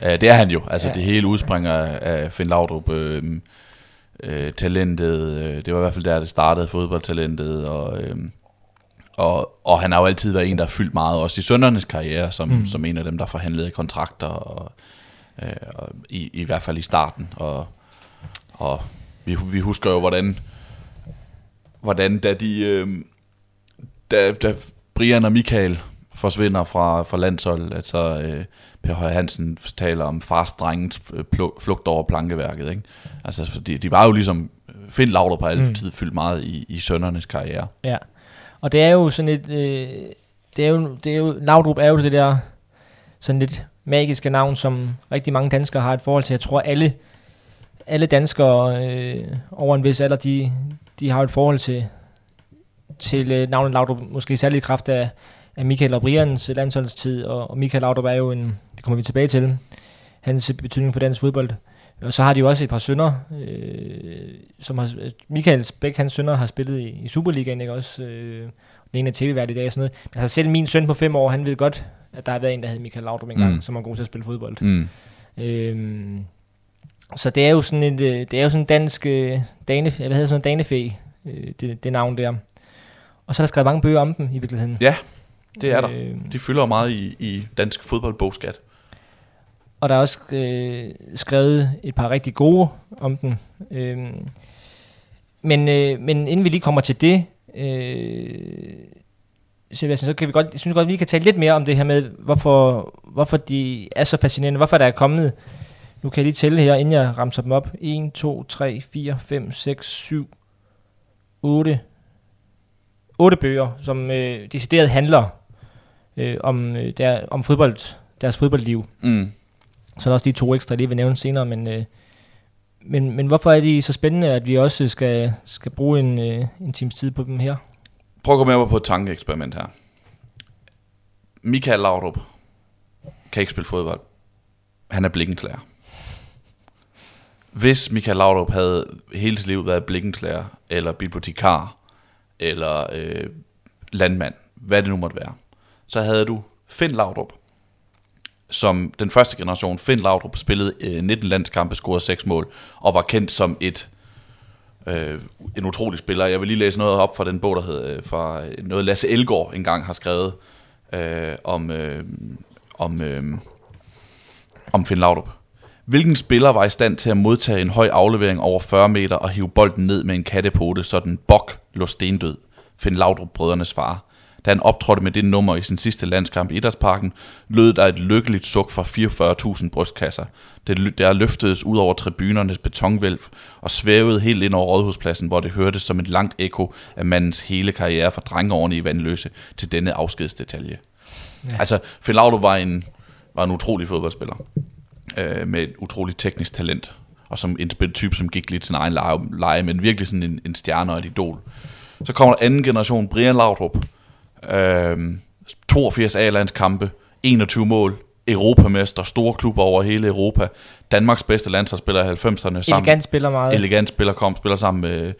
ja. det er han jo. Altså, Ja. det hele udspringer af Finn Laudrup. Øh, øh, talentet, øh, det var i hvert fald der, det startede, fodboldtalentet, og, øh, og, og han har jo altid været en, der har fyldt meget, også i Søndernes karriere, som, mm. Som en af dem, der forhandlede kontrakter, og, øh, og i, i hvert fald i starten, og, og vi, vi husker jo, hvordan, hvordan da de, øh, da, da Brian og Michael forsvinder fra, fra landsholdet, at så øh, Per Høj Hansen taler om fast drengens øh, flugt over plankeværket. Ikke? Altså, fordi de var jo ligesom, Finn Laudrup har altid mm. fyldt meget i, i sønnernes karriere. Ja, og det er jo sådan et, øh, det er jo, det er jo, Laudrup er jo det der sådan lidt magiske navn, som rigtig mange danskere har et forhold til. Jeg tror alle, alle danskere øh, over en vis alder, de, de har et forhold til, til øh, navnet Laudrup, måske særligt i kraft af, af Michael og Brians landsholdstid, og, og Michael Laudrup er jo en, det kommer vi tilbage til, hans betydning for dansk fodbold. Og så har de jo også et par sønner, øh, som har, Michaels, begge hans sønner har spillet i, i Superligaen, ikke også? Øh, den ene er tv-vært i dag og sådan noget. Men altså selv min søn på fem år, han ved godt, at der har været en, der hed Michael Laudrup engang, Mm. som er god til at spille fodbold. Mm. Øhm, så det er jo sådan et, øh, det er jo sådan en dansk øh, dane, hvad hedder sådan en danefæ, øh, det, det navn der. Og så er der skrevet mange bøger om dem i virkeligheden. Ja, det er der. Øhm, De fylder meget i, i dansk fodboldbogskat. Og der er også øh, skrevet et par rigtig gode om den. Øh, men, øh, men inden vi lige kommer til det, øh, Sebastian, så kan vi godt, jeg synes godt, at vi lige kan tale lidt mere om det her med, hvorfor, hvorfor de er så fascinerende, hvorfor der er kommet, nu kan jeg lige tælle her, inden jeg ramser dem op, 1, 2, 3, 4, 5, 6, 7, 8, 8 bøger, som øh, decideret handler øh, om, øh, der, om fodbold, deres fodboldliv. Mm. Så er der også de to ekstra, jeg lige vil nævne senere, men, øh, men, men hvorfor er de så spændende, at vi også skal, skal bruge en, øh, en times tid på dem her? Prøv at gå med på et tankeeksperiment her. Michael Laudrup kan ikke spille fodbold. Han er blikkenslærer. Hvis Michael Laudrup havde hele sit liv været blikkenslærer, eller bibliotekar, eller øh, landmand, hvad det nu måtte være, så havde du Finn Laudrup, som den første generation. Finn Laudrup spillede øh, 19 landskampe, scorede 6 mål, og var kendt som et øh, en utrolig spiller. Jeg vil lige læse noget op fra den bog, der hedder, øh, fra noget Lasse Elgård engang har skrevet øh, om, øh, om, øh, om Finn Laudrup. Hvilken spiller var i stand til at modtage en høj aflevering over 40 meter og hive bolden ned med en kattepote, så den bok lå stendød? Finn Laudrup brødrenes far. Da han optrådte med det nummer i sin sidste landskamp i Idrætsparken, lød der et lykkeligt suk fra 44.000 brystkasser. Det, der løftedes ud over tribunernes betonvælv og svævede helt ind over rådhuspladsen, hvor det hørtes som et langt ekko af mandens hele karriere fra drengeårene i Vandløse til denne afskedsdetalje. Ja. Altså, Finn Laudrup var en, var en utrolig fodboldspiller øh, med et utroligt teknisk talent, og som en type, som gik lidt sin egen leje, leje men virkelig sådan en, en stjerne og et idol. Så kommer der anden generation, Brian Laudrup, øh, 82 A-landskampe, 21 mål, europamester, store klubber over hele Europa, Danmarks bedste landsholdsspiller i 90'erne. Sammen, elegant spiller meget. Elegant spiller kom, spiller sammen med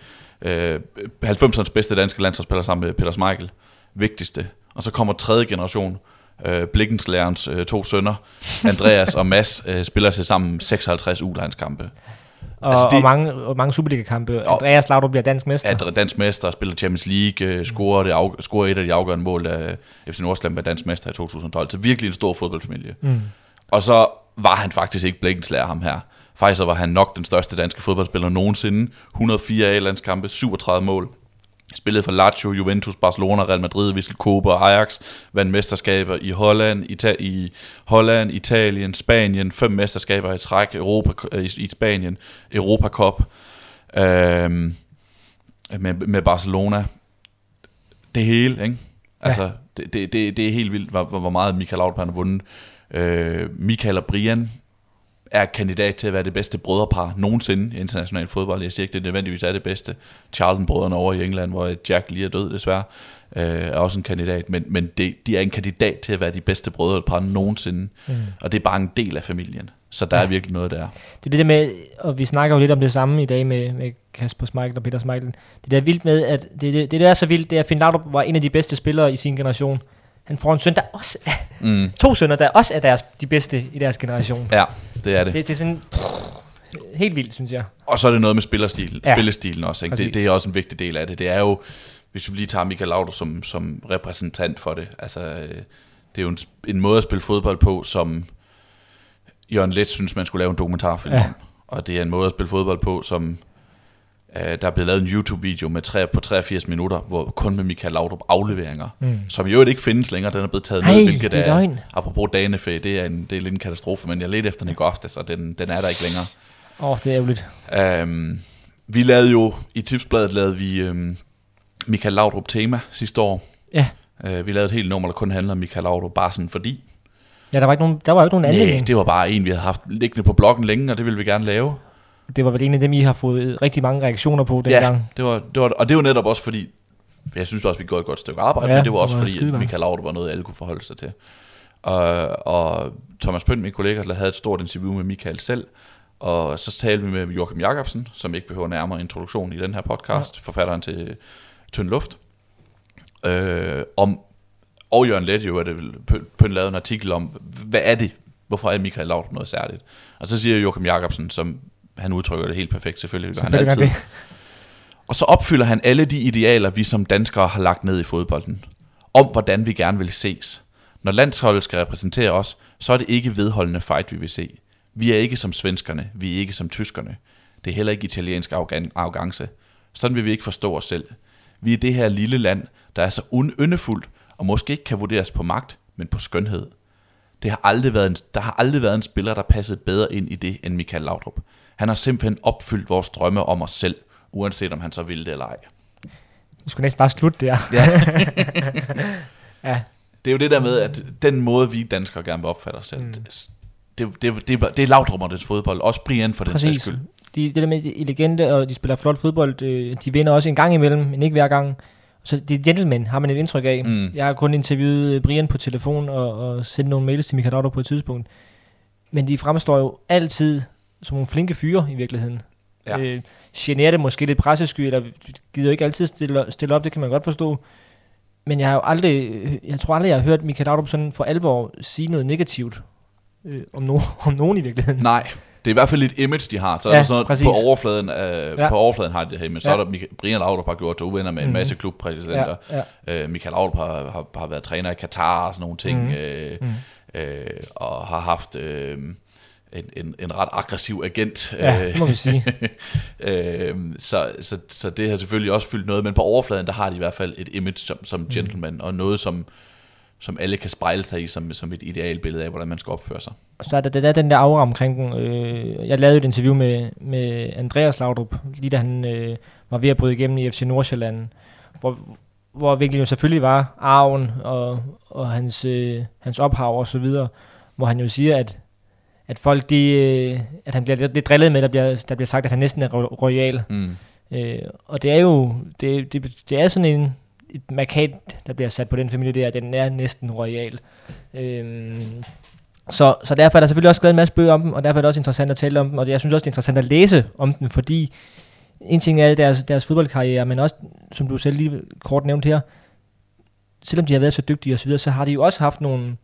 øh, 90'ernes bedste danske landsholdsspiller sammen med Peter Schmeichel, vigtigste. Og så kommer tredje generation, øh, Blikkenslærens øh, to sønner, Andreas og Mads, øh, spiller sig sammen 56 ulandskampe. Og, altså det, og, mange, og mange Superliga-kampe. Andreas Laudrup bliver dansk mester. Ja, dansk mester, spiller Champions League, øh, scorer, det af, scorer et af de afgørende mål af FC Nordsjælland med dansk mester i 2012. Så virkelig en stor fodboldfamilie. Mm. Og så var han faktisk ikke Blikkenslager ham her. Faktisk var han nok den største danske fodboldspiller nogensinde. 104 A-landskampe, 37 mål, Spillede for Lazio, Juventus, Barcelona, Real Madrid, Vissel Kobe og Ajax. Vandt mesterskaber i Holland, Ita- i Holland, Italien, Spanien. Fem mesterskaber i træk Europa, i, i Spanien. Europa Cup øhm, med, med Barcelona. Det hele, ikke? Altså, ja. det, det, det, det er helt vildt, hvor, hvor meget Michael Laudrup har vundet. Øh, Michael og Brian er kandidat til at være det bedste brødrepar nogensinde i international fodbold. Jeg siger ikke, det nødvendigvis er det bedste. Charlton-brødrene over i England, hvor Jack lige er død desværre, øh, er også en kandidat. Men, men det, de er en kandidat til at være de bedste brødrepar nogensinde. Mm. Og det er bare en del af familien. Så der ja. er virkelig noget der. Det er det der med, og vi snakker jo lidt om det samme i dag med, med Kasper Smeichel og Peter Smeichel. Det der er vildt med, at det, det, det der er så vildt, det er, at Finn Laudrup var en af de bedste spillere i sin generation han får en søn, der også er, mm. to sønner, der også er deres, de bedste i deres generation. Ja, det er det. Det, det er sådan pff, helt vildt, synes jeg. Og så er det noget med spillerstil, ja. spillestilen også. Ikke? Det, det er også en vigtig del af det. Det er jo, hvis vi lige tager Michael Laudrup som, som repræsentant for det, altså, øh, det er jo en, en måde at spille fodbold på, som Jørgen Let synes, man skulle lave en dokumentarfilm ja. om. Og det er en måde at spille fodbold på, som Øh, der er blevet lavet en YouTube-video med tre, på 83 minutter, hvor kun med Michael Laudrup afleveringer, mm. som jo ikke findes længere. Den er blevet taget ned, hvilket det er, er apropos Danefæ, det er, en, det er lidt en katastrofe, men jeg ledte efter den i går aftes, så den, den er der ikke længere. Åh, oh, det er ærgerligt. Um, vi lavede jo, i tipsbladet lavede vi um, Michael Laudrup tema sidste år. Ja. Uh, vi lavede et helt nummer, der kun handler om Michael Laudrup, bare sådan fordi. Ja, der var, ikke nogen, der var jo ikke nogen anden. Nej, det var bare en, vi havde haft liggende på bloggen længe, og det ville vi gerne lave. Det var vel en af dem, I har fået rigtig mange reaktioner på dengang. Ja, det var, det var, og det var netop også fordi, jeg synes også, vi gjorde et godt stykke arbejde, ja, men det var også det var fordi, at Michael Laudrup var noget, alle kunne forholde sig til. Og, og Thomas Pønt, min kollega, der havde et stort interview med Michael selv, og så talte vi med Joachim Jacobsen, som ikke behøver nærmere introduktion i den her podcast, ja. forfatteren til Tynd Luft, øh, om, og Jørgen Let jo, at det Pønt lavede en artikel om, hvad er det, hvorfor er Michael Laudrup noget særligt? Og så siger Joachim Jacobsen, som han udtrykker det helt perfekt, selvfølgelig. selvfølgelig han altid. Det. Og så opfylder han alle de idealer, vi som danskere har lagt ned i fodbolden. Om hvordan vi gerne vil ses. Når landsholdet skal repræsentere os, så er det ikke vedholdende fight, vi vil se. Vi er ikke som svenskerne, vi er ikke som tyskerne. Det er heller ikke italiensk arrogance. Sådan vil vi ikke forstå os selv. Vi er det her lille land, der er så unyndefuldt, og måske ikke kan vurderes på magt, men på skønhed. Det har aldrig været en, der har aldrig været en spiller, der passede bedre ind i det end Michael Laudrup. Han har simpelthen opfyldt vores drømme om os selv, uanset om han så ville det eller ej. Du skulle næsten bare slutte der. Ja. ja. Det er jo det der med, at den måde, vi danskere gerne vil opfatte os selv, mm. det, det, det, det, er lavtrummernes fodbold, også Brian for den sags skyld. De, det der med, de legende, og de spiller flot fodbold, øh, de vinder også en gang imellem, men ikke hver gang. Så det er gentleman, har man et indtryk af. Mm. Jeg har kun interviewet Brian på telefon og, og sendt nogle mails til Michael Auto på et tidspunkt. Men de fremstår jo altid som nogle flinke fyre i virkeligheden. Ja. Øh, generer det måske lidt pressesky, eller gider ikke altid stille, stille op, det kan man godt forstå. Men jeg har jo aldrig, jeg tror aldrig, jeg har hørt Michael Laudrup sådan for alvor sige noget negativt øh, om, no, om nogen i virkeligheden. Nej, det er i hvert fald et image, de har. Så ja, er sådan, på overfladen, øh, ja. på overfladen har de det her, men så ja. er der Brian Laudrup har gjort til uvenner med mm. en masse klubpræsidenter. Ja, ja. Øh, Michael Laudrup har, har, har været træner i Katar og sådan nogle ting, mm. Øh, mm. Øh, og har haft... Øh, en, en, en ret aggressiv agent. Ja, må vi sige. øh, så, så, så det har selvfølgelig også fyldt noget, men på overfladen, der har de i hvert fald et image som, som gentleman, mm. og noget, som, som alle kan spejle sig i som, som et idealbillede af, hvordan man skal opføre sig. Så er der, der er den der aura omkring den. Øh, jeg lavede et interview med, med Andreas Laudrup, lige da han øh, var ved at bryde igennem i FC Nordsjælland, hvor, hvor virkelig jo selvfølgelig var arven og, og hans, øh, hans ophav og så videre, hvor han jo siger, at, at folk, de, øh, at han bliver lidt drillet med, der bliver, der bliver sagt, at han næsten er royal. Mm. Øh, og det er jo, det, det, det er sådan en, et markat, der bliver sat på den familie der, den er næsten royal. Øh, så, så derfor er der selvfølgelig også skrevet en masse bøger om dem, og derfor er det også interessant at tale om dem, og jeg synes også, det er interessant at læse om dem, fordi en ting er deres, deres fodboldkarriere, men også, som du selv lige kort nævnt her, selvom de har været så dygtige og så videre, så har de jo også haft nogle,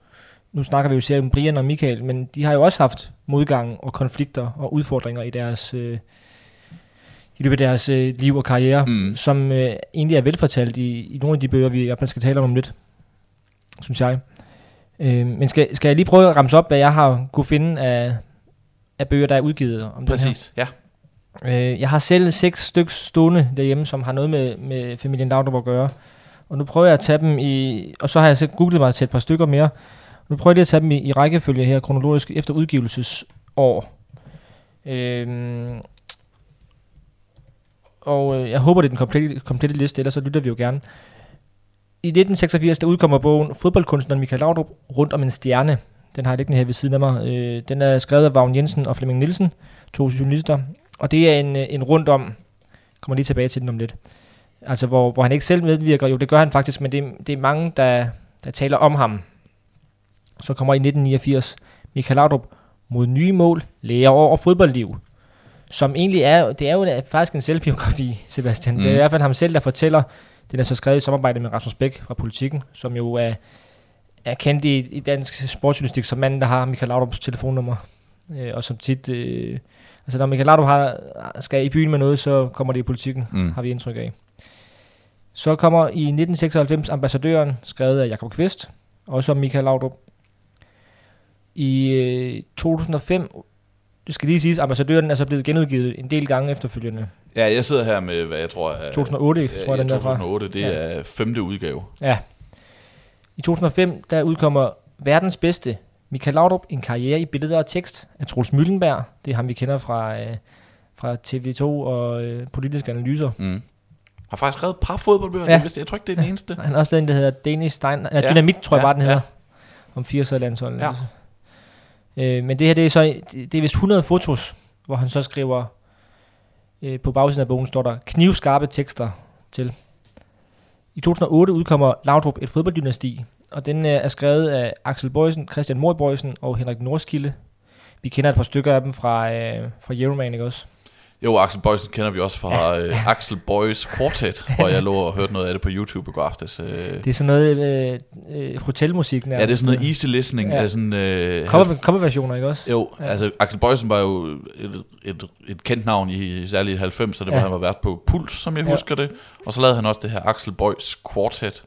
nu snakker vi jo selv om Brian og Michael, men de har jo også haft modgang og konflikter og udfordringer i deres, øh, i løbet af deres øh, liv og karriere, mm. som øh, egentlig er velfortalt i, i nogle af de bøger, vi i hvert fald skal tale om om lidt, synes jeg. Øh, men skal, skal jeg lige prøve at ramse op, hvad jeg har kunne finde af, af bøger, der er udgivet om Præcis, den her? ja. Øh, jeg har selv seks stykker stående derhjemme, som har noget med, med familien Laudrup at gøre. Og nu prøver jeg at tage dem i... Og så har jeg selv googlet mig til et par stykker mere. Nu prøver jeg lige at tage dem i, i rækkefølge her, kronologisk, efter udgivelsesår. Øhm, og øh, jeg håber, det er den komplette, komplette liste, ellers så lytter vi jo gerne. I 1986, der udkommer bogen Fodboldkunstneren Michael Laudrup rundt om en stjerne. Den har jeg liggende her ved siden af mig. Øh, den er skrevet af Vagn Jensen og Flemming Nielsen, to journalister. Og det er en, øh, en rundt om, kommer lige tilbage til den om lidt, altså hvor, hvor han ikke selv medvirker. Jo, det gør han faktisk, men det, det er mange, der, der taler om ham. Så kommer i 1989 Michael Laudrup mod nye mål, lærer over fodboldliv. Som egentlig er, det er jo faktisk en selvbiografi, Sebastian. Mm. Det er i hvert fald ham selv, der fortæller, den er så skrevet i samarbejde med Rasmus Bæk fra Politiken, som jo er, er kendt i, i dansk sportsjournalistik som manden, der har Michael Laudrups telefonnummer. Øh, og som tit... Øh, altså når Michael Laudrup har, skal i byen med noget, så kommer det i politikken, mm. har vi indtryk af. Så kommer i 1996 ambassadøren, skrevet af Jakob Kvist, også om Michael Laudrup. I øh, 2005, det skal lige siges, ambassadøren er så blevet genudgivet en del gange efterfølgende. Ja, jeg sidder her med, hvad jeg tror er... 2008, ja, tror jeg, den 2008, det ja. er femte udgave. Ja. I 2005, der udkommer verdens bedste Michael Laudrup, en karriere i billeder og tekst af Troels Møllenberg. Det er ham, vi kender fra, øh, fra TV2 og øh, politiske analyser. Mm. Har faktisk skrevet et par fodboldbøger, ja. jeg tror ikke, det er den eneste. Han har også lavet en, der hedder Danish Stein, ja. Dynamit, tror jeg ja. bare, den hedder. Ja. Om 80'er landsholdet. Ja. Øh, men det her, det er så, det er vist 100 fotos, hvor han så skriver, øh, på bagsiden af bogen står der knivskarpe tekster til. I 2008 udkommer Laudrup et fodbolddynasti, og den øh, er skrevet af Axel Bøjsen, Christian Mor Bøjsen og Henrik Norskilde. Vi kender et par stykker af dem fra, øh, fra Euroman, ikke også? Jo, Axel Boysen kender vi også fra ja. øh, Axel Boys Quartet, hvor jeg lå og hørte noget af det på YouTube i går aftes. Øh. Det er sådan noget øh, øh, hotelmusik. Nærmest. Ja, det er sådan noget easy listening. Ja. Er sådan, øh, cover, coverversioner, ikke også? Jo, ja. altså Axel Boysen var jo et, et, et kendt navn i særligt 90'erne, det ja. var han var vært på Puls, som jeg ja. husker det. Og så lavede han også det her Axel Boys Quartet,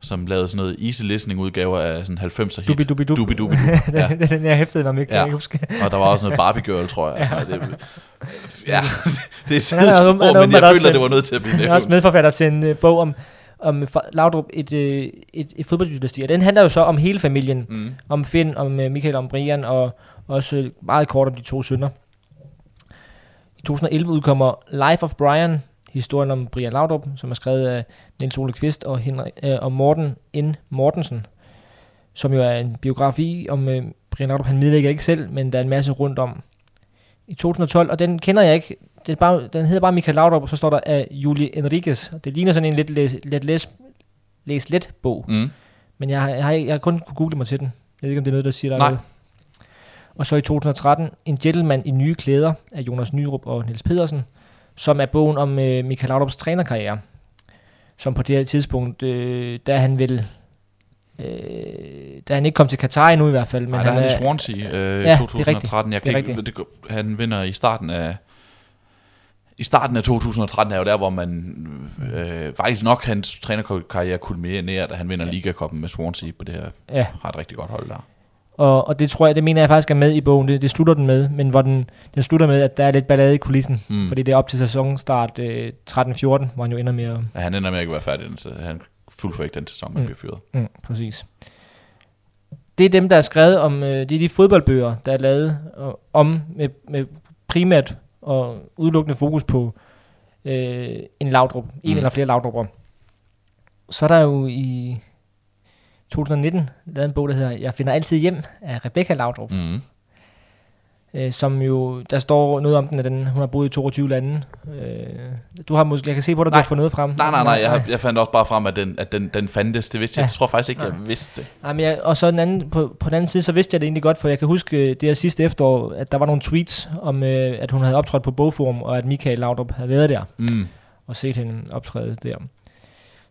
som lavede sådan noget easy listening udgaver af sådan 90'er hit. Dubi dubi dub. Dubi dubi dub. Ja. den, den jeg hæftede mig med, kan ja. jeg huske. og der var også noget Barbie Girl, tror jeg. Altså, det, ja, det er sidespor, men jeg føler, det var nødt til at blive nævnt. Jeg er også medforfatter til en uh, bog om, om Laudrup, et, uh, et, et fodbolddynasti. Og den handler jo så om hele familien. Mm. Om Finn, om uh, Michael, om Brian, og også meget kort om de to sønner. I 2011 udkommer Life of Brian, historien om Brian Laudrup, som er skrevet af Niels Ole Kvist og, Henrik, øh, og Morten N. Mortensen, som jo er en biografi om øh, Brian Laudrup. Han medvirker ikke selv, men der er en masse rundt om. I 2012, og den kender jeg ikke, det er bare, den hedder bare Michael Laudrup, og så står der af Julie Enriquez. Det ligner sådan en lidt læs, let, læs, læs let bog. Mm. Men jeg, jeg, har, jeg har kun kunne google mig til den. Jeg ved ikke, om det er noget, der siger der Nej. noget. Og så i 2013, En gentleman i nye klæder af Jonas Nyrup og Niels Pedersen som er bogen om øh, Michael Laudrups trænerkarriere, som på det her tidspunkt, øh, da han vil Øh, da han ikke kom til Katar endnu i hvert fald. Men Nej, han er han i Swansea øh, ja, 2013. Jeg kan ikke, det, han vinder i starten af i starten af 2013 er jo der, hvor man øh, faktisk nok hans trænerkarriere kulminerer, da han vinder ja. Liga-koppen med Swansea på det her ja. har et rigtig godt hold der. Og, og det tror jeg, det mener jeg faktisk er med i bogen. Det, det slutter den med, men hvor den, den slutter med, at der er lidt ballade i kulissen. Mm. Fordi det er op til sæsonstart øh, 13-14, hvor han jo ender med at... Ja, han ender med at ikke være færdig, så han fuld for ikke den sæson, han Mm. bliver fyret. Mm, præcis. Det er dem, der er skrevet om, øh, det er de fodboldbøger, der er lavet øh, om med, med primært og udelukkende fokus på øh, en lavdrup, en Mm. eller flere lavdrupper. Så er der jo i 2019 lavet en bog, der hedder Jeg finder altid hjem af Rebecca Laudrup, mm. Øh, som jo, der står noget om den, at den, hun har boet i 22 lande. Øh, du har måske, jeg kan se på dig, du Nej. har fået noget frem. Nej, nej, nej, jeg, har, jeg fandt også bare frem, at den, at den, den fandtes. Det vidste jeg. Ja. Jeg tror faktisk ikke, jeg Nej. vidste det. Nej, men jeg, og så den anden, på, på den anden side, så vidste jeg det egentlig godt, for jeg kan huske øh, det her sidste efterår, at der var nogle tweets om, øh, at hun havde optrådt på Bogforum, og at Michael Laudrup havde været der Mm. og set hende optræde der.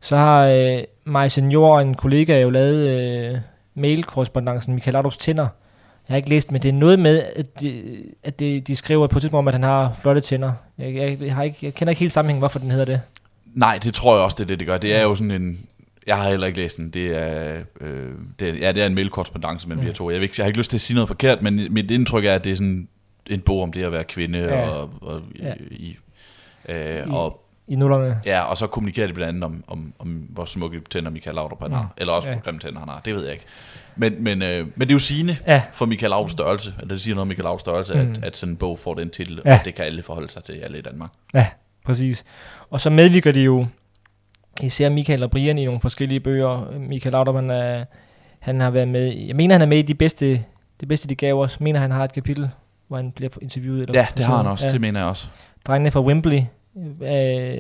Så har øh, mig senior og en kollega jo lavet øh, mail-korrespondancen Michael Laudrups tænder. Jeg har ikke læst, men det er noget med, at, de, at de, de skriver på et tidspunkt om, at han har flotte tænder. Jeg, jeg, jeg, har ikke, jeg kender ikke helt sammenhængen, hvorfor den hedder det. Nej, det tror jeg også, det er det, det gør. Det er jo sådan en... Jeg har heller ikke læst den. Det er, øh, det er, ja, det er en mailkorrespondance mellem mm. de her to. Jeg, ikke, jeg har ikke lyst til at sige noget forkert, men mit indtryk er, at det er sådan en bog om det at være kvinde Ja. og, og, Ja. i, øh, I- og I nullerne. Ja, og så kommunikerer de blandt andet om, om, om hvor smukke tænder Michael Laudrup han Mm. har. Eller også Ja. hvor grimme tænder han har. Det ved jeg ikke. Men, men, øh, men det er jo sigende Ja, for Michael Laudrups størrelse. Eller det siger noget om Michael Laudrups størrelse, Mm. at, at sådan en bog får den titel. Ja. Ja. Og det kan alle forholde sig til, alle i Danmark. Præcis. Og så medvirker de jo, især Michael og Brian i nogle forskellige bøger. Michael Laudrup, han, er, han har været med, jeg mener han er med i de bedste, det bedste de gav os. Jeg mener han har et kapitel, hvor han bliver interviewet. Eller Ja, det har han også. Ja. Det mener jeg også. Drengene fra Wembley øh,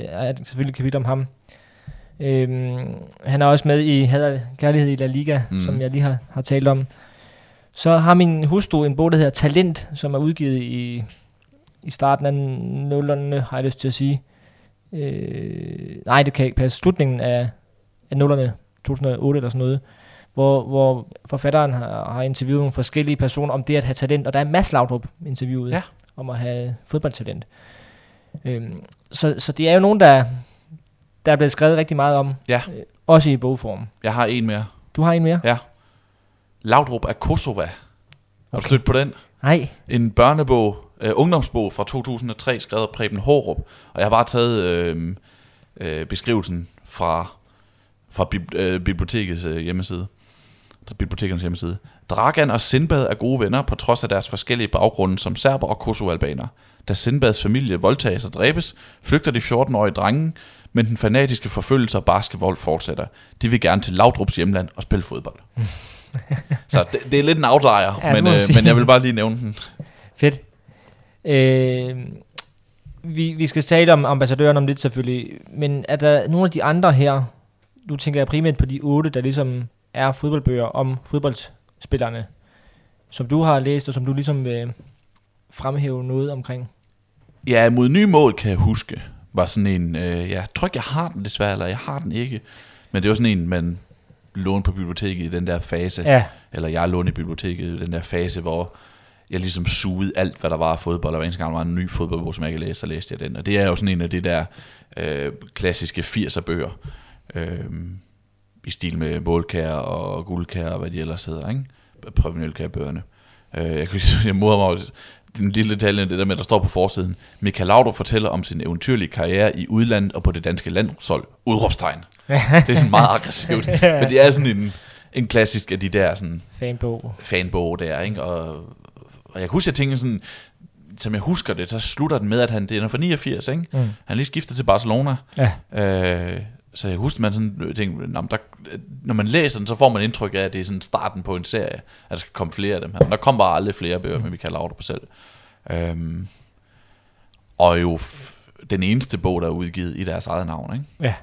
er selvfølgelig et kapitel om ham. Øhm, han er også med i Had og Kærlighed i La Liga, mm. Som jeg lige har, har talt om. Så har min hustru en bog, der hedder Talent, som er udgivet i, i starten af nullerne, har jeg lyst til at sige. Øh, nej, det kan ikke passe. Slutningen af, af nullerne, 2008 eller sådan noget, hvor, hvor forfatteren har, har interviewet nogle forskellige personer om det at have talent, og der er Mads Laudrup interviewet Ja. om at have fodboldtalent. Øhm, så, så det er jo nogen, der, der er blevet skrevet rigtig meget om, Ja. øh, også i bogform. Jeg har en mere. Du har en mere? Laudrup af Kosova. Har du Okay. stødt på den? Nej. En børnebog, øh, ungdomsbog fra 2003, skrevet af Preben Hårup. Og jeg har bare taget øh, øh, beskrivelsen fra, fra bib, øh, bibliotekets øh, hjemmeside. Så bibliotekernes hjemmeside. Dragan og Sindbad er gode venner, på trods af deres forskellige baggrunde som serber og kosovalbaner. Da Sindbads familie voldtages og dræbes, flygter de 14-årige drenge, men den fanatiske forfølgelse og barske vold fortsætter. De vil gerne til Laudrups hjemland og spille fodbold. Så det, det er lidt en outlier, Ja, men, øh, men jeg vil bare lige nævne den. Fedt. Øh, vi, vi skal tale om ambassadøren om lidt selvfølgelig, men er der nogle af de andre her, nu tænker jeg primært på de otte, der ligesom er fodboldbøger om fodboldspillerne, som du har læst, og som du ligesom vil fremhæve noget omkring? Ja, mod nye mål kan jeg huske, var sådan en, øh, jeg tror ikke, jeg har den desværre, eller jeg har den ikke, men det var sådan en, man lånte på biblioteket i den der fase, ja. Eller jeg lånte i biblioteket i den der fase, hvor jeg ligesom sugede alt, hvad der var af fodbold, og hver eneste gang der var en ny fodboldbog, som jeg ikke læste, så læste jeg den. Og det er jo sådan en af de der øh, klassiske 80'er bøger, øh, i stil med målkær og guldkær og hvad de ellers hedder, ikke? Prøvenølkærbøgerne. Øh, jeg, kunne, jeg morder mig den lille detalje, det der med, der står på forsiden. Michael Laudrup fortæller om sin eventyrlige karriere i udlandet og på det danske landshold. Udråbstegn. Det er sådan meget aggressivt. Men det er sådan en, en klassisk af de der sådan, fanbog. fanbog der, ikke? Og, og jeg kan huske, jeg tænkte sådan, som jeg husker det, så slutter den med, at han det er fra 89, ikke? Mm. Han lige skiftet til Barcelona. Ja. Øh, så jeg husker, man sådan tænkte, "Nå, der, når man læser den, så får man indtryk af, at det er sådan starten på en serie, at der skal komme flere af dem her. Men der kom bare aldrig flere bøger, men vi kan lave det på selv. Øhm, og jo den eneste bog, der er udgivet i deres eget navn, ikke?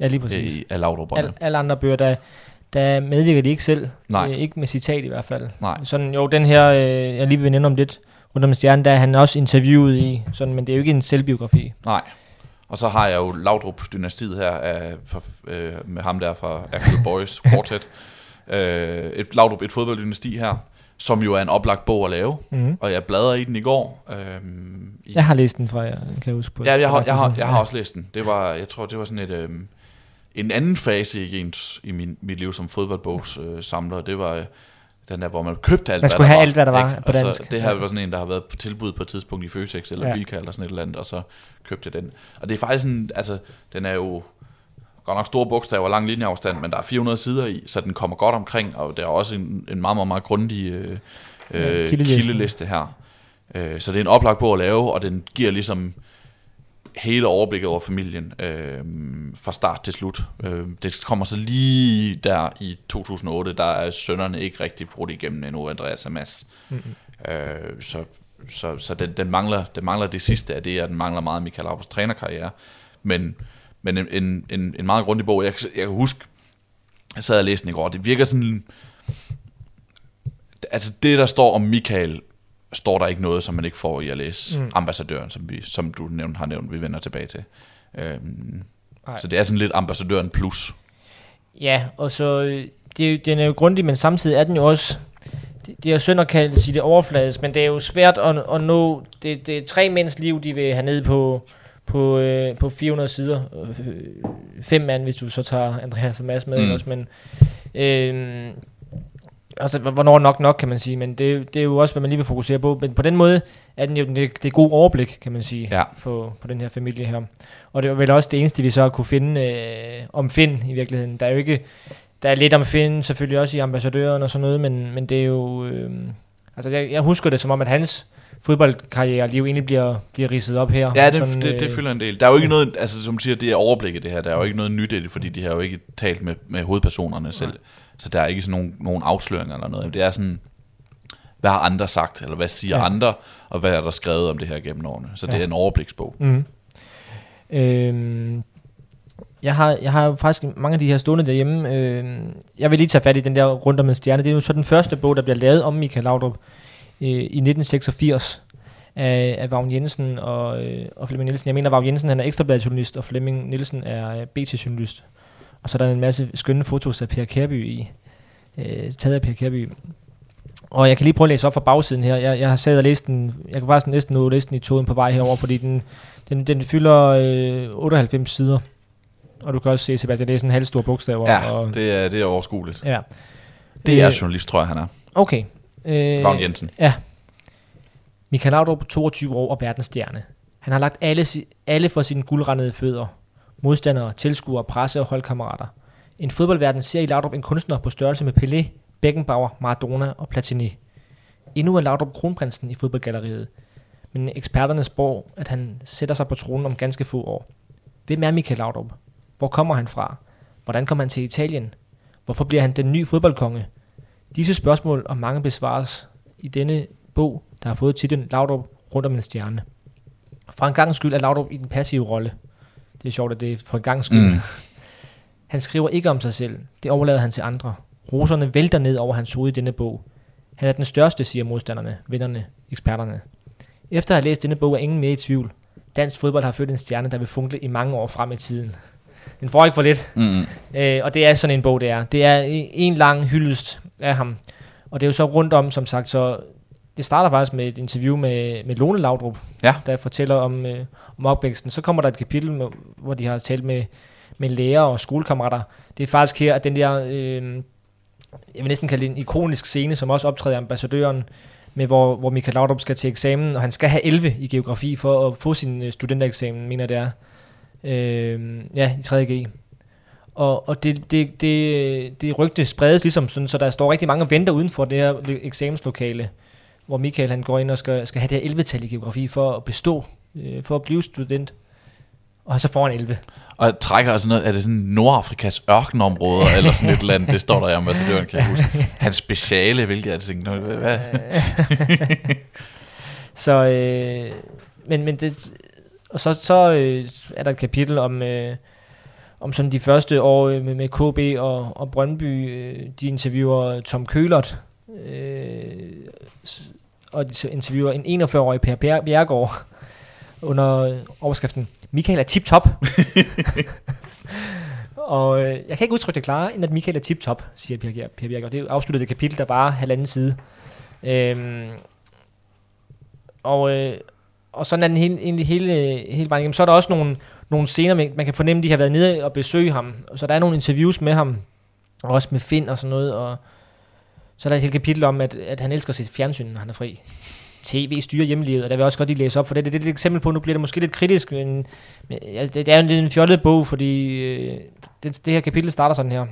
Ja, lige præcis. I, af Laudrup Al, alle andre bøger, der, der medvirker de ikke selv. Nej. Øh, ikke med citat i hvert fald. Nej. Sådan, jo, den her, øh, jeg lige vil nævne om lidt, rundt om stjernen, der er han også interviewet i, sådan, men det er jo ikke en selvbiografi. Nej. Og så har jeg jo Laudrup-dynastiet her af, for, øh, med ham der fra Axel Boys Quartet. øh, et Laudrup, et fodbolddynasti her, som jo er en oplagt bog at lave. Mm-hmm. Og jeg bladrede i den i går. Øh, i, Jeg har læst den fra, jeg kan jeg huske på. Ja, jeg har, jeg, har, jeg har også læst den. Det var, jeg tror, det var sådan et, øh, en anden fase i, ens, i min, mit liv som fodboldbogs øh, samler. Det var, den der, hvor man købte alt, Man skulle hvad der have var, alt, hvad der var ikke? på og så, dansk. det her Ja. var sådan en, der har været på tilbud på et tidspunkt i Føtex eller Ja. ja. Bilka eller sådan et eller andet, og så købte jeg den. Og det er faktisk sådan, altså, den er jo godt nok store bogstaver og lang linjeafstand, men der er 400 sider i, så den kommer godt omkring, og der er også en, en meget, meget, meget grundig øh, Ja, øh, kildeliste. kildeliste her. Øh, så det er en oplagt bog at lave, og den giver ligesom hele overblikket over familien øh, fra start til slut. Øh, det kommer så lige der i 2008, der er sønnerne ikke rigtig brudt igennem endnu, Andreas og Mads. Mm-hmm. Øh, så så, så den, den, mangler, den mangler det sidste af det, og den mangler meget Michael Aubers trænerkarriere. Men, men en, en, en, en meget grundig bog. Jeg, jeg kan huske, jeg sad og læste den i går, det virker sådan... Altså det, der står om Michael, står der ikke noget, som man ikke får i at læse Mm. ambassadøren, som, vi, som du nævnt, har nævnt, vi vender tilbage til. Øhm, så det er sådan lidt ambassadøren plus. Ja, og så, øh, det, er jo- den er jo grundig, men samtidig er den jo også, det, det er synd at kalde sige det overfladisk, men det er jo svært at, at nå, det, det er tre mænds liv, de vil have ned på, på, øh, på 400 sider. Øh, fem mand, hvis du så tager Andreas og Mads med mm. også, men øh, altså, hvornår nok nok, kan man sige, men det, er jo- det er jo også, hvad man lige vil fokusere på, men på den måde er den jo det, det er god overblik, kan man sige Ja. på, på den her familie her. Og det var vel også det eneste, vi så kunne finde øh, om Finn i virkeligheden. Der er jo ikke, der er lidt om Finn selvfølgelig også i ambassadøren og sådan noget, men, men det er jo, øh, altså jeg, jeg husker det som om, at hans fodboldkarriere liv egentlig bliver, bliver ridset op her. Ja, det, Sådan, det, det øh, fylder en del. Der er jo ikke noget, altså som siger, det er overblikket det her, der er jo ikke noget nyt i det, fordi de har jo ikke talt med, med hovedpersonerne selv. Så der er ikke sådan nogen, nogen afsløringer eller noget. Det er sådan, hvad har andre sagt, eller hvad siger Ja. andre, og hvad er der skrevet om det her gennem årene. Så det Ja. er en overbliksbog. Mm. Øhm, jeg har, jeg har jo faktisk mange af de her stående derhjemme. Øhm, jeg vil lige tage fat i den der rundt om en stjerne. Det er jo så den første bog, der bliver lavet om Michael Laudrup øh, i 1986 af, af Vagn Jensen og, øh, og Flemming Nielsen. Jeg mener, Vagn Jensen han er ekstrabladjournalist, og Flemming Nielsen er øh, BT-journalist. Og så er der en masse skønne fotos af Per Kærby i, øh, taget af Per Kærby. Og jeg kan lige prøve at læse op fra bagsiden her. Jeg, jeg har sad og læst den, jeg kan faktisk næsten nå læse den i togen på vej herover, fordi den, den, den fylder øh, 98 sider. Og du kan også se, Sebastian, det er sådan en halvstor bogstaver. Ja, og, det er, det er overskueligt. ja. Det er Øh, journalist, tror jeg, han er. Okay. Øh, Vagn Jensen. Michael Laudrup, 22 år og verdensstjerne. Han har lagt alle, alle for sine guldrandede fødder. Modstandere, tilskuere, presse og holdkammerater. En fodboldverden ser i Laudrup en kunstner på størrelse med Pelé, Beckenbauer, Maradona og Platini. Endnu er Laudrup kronprinsen i fodboldgalleriet. Men eksperterne spår, at han sætter sig på tronen om ganske få år. Hvem er Michael Laudrup? Hvor kommer han fra? Hvordan kommer han til Italien? Hvorfor bliver han den nye fodboldkonge? Disse spørgsmål og mange besvares i denne bog, der har fået titlen Laudrup rundt om en stjerne. For en gang skyld er Laudrup i den passive rolle. Det er sjovt, at det er for gang skyld. Mm. Han skriver ikke om sig selv. Det overlader han til andre. Roserne vælter ned over hans hoved i denne bog. Han er den største, siger modstanderne, vennerne, eksperterne. Efter at have læst denne bog er ingen mere i tvivl. Dansk fodbold har født en stjerne, der vil funkle i mange år frem i tiden. Den får ikke for lidt. Mm. Øh, og det er sådan en bog, det er. Det er en en lang hyldest af ham. Og det er jo så rundt om, som sagt, så det starter faktisk med et interview med, med Lone Laudrup, Ja. der fortæller om, øh, om opvæksten. Så kommer der et kapitel, med, hvor de har talt med, med lærere og skolekammerater. Det er faktisk her, at den der, øh, jeg vil næsten kalde det en ikonisk scene, som også optræder ambassadøren, med hvor, hvor Michael Laudrup skal til eksamen, og han skal have 11 i geografi for at få sin øh, studentereksamen, mener det er. Øh, ja, i 3.G. Og, og det, det, det, det rygte spredes ligesom sådan, så der står rigtig mange og venter uden for det her eksamenslokale, hvor Michael han går ind og skal, skal have det her 11-tal i geografi for at bestå, øh, for at blive student. Og så får han 11. Og trækker altså noget, er det sådan Nordafrikas ørkenområder, eller sådan et eller andet, det står der i ambassadøren, kan jeg huske. Hans speciale, hvilket er det, tænkte, "Nå, hvad? Så, øh, men, men det, og så, så øh, er der et kapitel om, øh, om sådan de første år øh, med, med KB og, og Brøndby. Øh, de interviewer Tom Kølert, øh, og de interviewer en 41-årig Per Bjer- Bjergård under overskriften Michael er tip-top. og øh, jeg kan ikke udtrykke det klarere, end at Michael er tip-top, siger Per, per Bjergård. Det er afsluttet det kapitel, der bare halvanden side. Øhm, og, øh, og sådan er den hele, egentlig hele, hele vejen igennem. Så er der også nogle, nogle scener, man man kan fornemme, de har været nede og besøge ham. Så der er nogle interviews med ham, og også med Finn og sådan noget. Og så er der et helt kapitel om, at, at han elsker sit fjernsyn, når han er fri. TV styrer hjemmelivet, og der vil jeg også godt lige læse op, for det, det, er et eksempel på, nu bliver det måske lidt kritisk, men, men ja, det, er jo en lidt en fjollet bog, fordi øh, det, det her kapitel starter sådan her.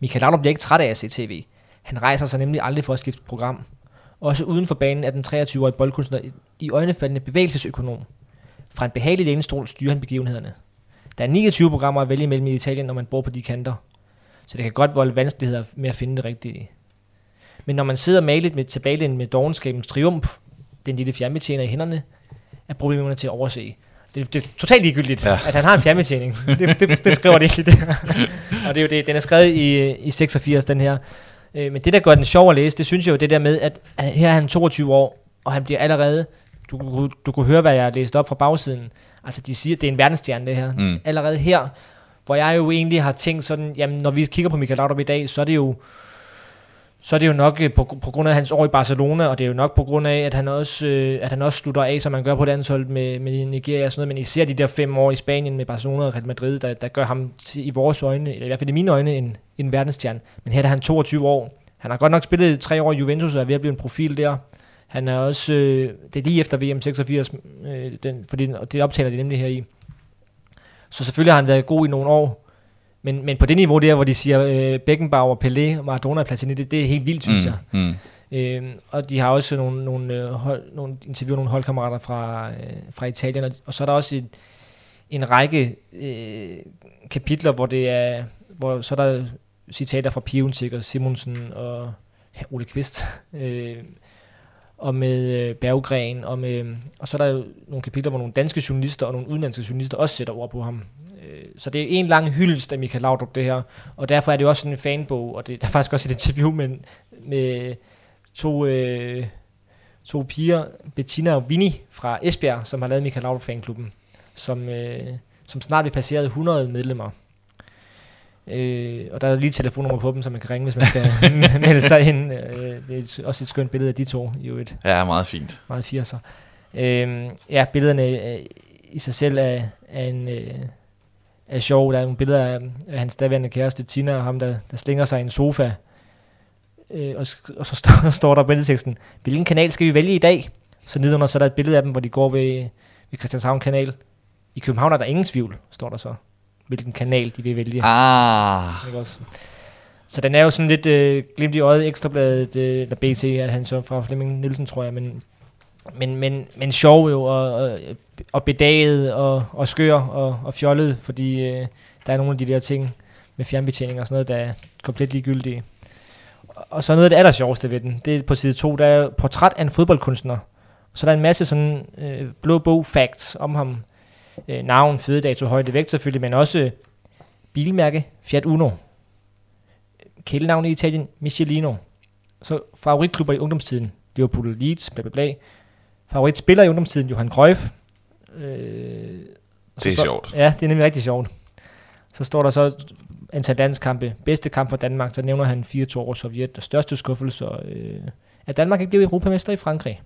Michael Laudrup bliver ikke træt af at se tv. Han rejser sig nemlig aldrig for at skifte program. Også uden for banen er den 23-årige boldkunstner i øjnefaldende bevægelsesøkonom. Fra en behagelig lænestol styrer han begivenhederne. Der er 29 programmer at vælge mellem i Italien, når man bor på de kanter. Så det kan godt volde vanskeligheder med at finde det rigtige. Men når man sidder malet med tilbagelænden med dogenskabens triumf, den lille fjernbetjener i hænderne, er problemerne til at overse. Det, det er totalt ligegyldigt, ja. at han har en fjernbetjening. det, det, det, skriver det ikke. og det er jo det, den er skrevet i, i 86, den her. Øh, men det, der gør den sjov at læse, det synes jeg jo det der med, at her er han 22 år, og han bliver allerede, du, du, du kunne høre, hvad jeg har læst op fra bagsiden, altså de siger, det er en verdensstjerne det her. Mm. Allerede her, hvor jeg jo egentlig har tænkt sådan, jamen når vi kigger på Michael Laudrup i dag, så er det jo, så er det jo nok øh, på, på grund af hans år i Barcelona, og det er jo nok på grund af, at han også, øh, at han også slutter af, som man gør på det hold med, med Nigeria og sådan noget, men især de der fem år i Spanien med Barcelona og Real Madrid, der, der gør ham til, i vores øjne, eller i hvert fald i mine øjne, en, en verdensstjerne. Men her er han 22 år. Han har godt nok spillet tre år i Juventus og er ved at blive en profil der. Han er også, øh, det er lige efter VM 86, øh, den, fordi det optaler de nemlig her i. Så selvfølgelig har han været god i nogle år, men, men på det niveau der, hvor de siger øh, Beckenbauer, Pelé, Maradona og Platini, det, det er helt vildt, synes mm, jeg. Mm. Øhm, og de har også nogle, nogle, øh, hold, nogle interviewer nogle holdkammerater fra, øh, fra Italien, og, og så er der også et, en række øh, kapitler, hvor det er, hvor så er der citater fra Piontek og Simonsen og ja, Ole Kvist, øh, og med øh, Berggren, og, med, og så er der jo nogle kapitler, hvor nogle danske journalister og nogle udenlandske journalister også sætter ord på ham. Øh, så det er en lang hyldest af Michael Laudrup, det her. Og derfor er det også en fanbog, og det, der er faktisk også et interview med, med to, øh, to piger, Bettina og Vinnie fra Esbjerg, som har lavet Michael Laudrup fanklubben, som, øh, som snart vil passere 100 medlemmer. Øh, og der er lige et telefonnummer på dem, så man kan ringe, hvis man skal melde sig ind. Øh, det er også et skønt billede af de to. Jo et, ja, meget fint. Meget 80'er. Øh, ja, billederne øh, i sig selv er, er en... Øh, er sjov. Der er nogle billeder af, af hans daværende kæreste Tina og ham, der, der slinger sig i en sofa. Øh, og, og så står, står der billedteksten, hvilken kanal skal vi vælge i dag? Så nedenunder så er der et billede af dem, hvor de går ved, ved Christianshavn kanal. I København er der ingen tvivl, står der så, hvilken kanal de vil vælge. Ah. Ikke også? Så den er jo sådan lidt øh, glimt i øjet ekstrabladet, øh, eller BT, at han så fra Flemming Nielsen, tror jeg, men, men, men, men sjov jo, og, og og bedaget og, og skør og, og fjollet, fordi øh, der er nogle af de der ting med fjernbetjening og sådan noget, der er komplet ligegyldige. Og så noget af det aller sjoveste ved den, det er på side 2, der er portræt af en fodboldkunstner. Så der er en masse sådan øh, blå bog facts om ham. Øh, navn, fødedato, højde, vægt selvfølgelig, men også øh, bilmærke Fiat Uno. Kælenavn i Italien, Michelino. Så favoritklubber i ungdomstiden, Liverpool Leeds, bla bla bla. Favoritspiller i ungdomstiden, Johan Cruyff. Øh, det er så, sjovt. Ja, det er nemlig rigtig sjovt. Så står der så antal landskampe. Bedste kamp for Danmark, så nævner han 4-2 over Sovjet. Og største skuffelse øh, at Danmark ikke blev europamester i Frankrig.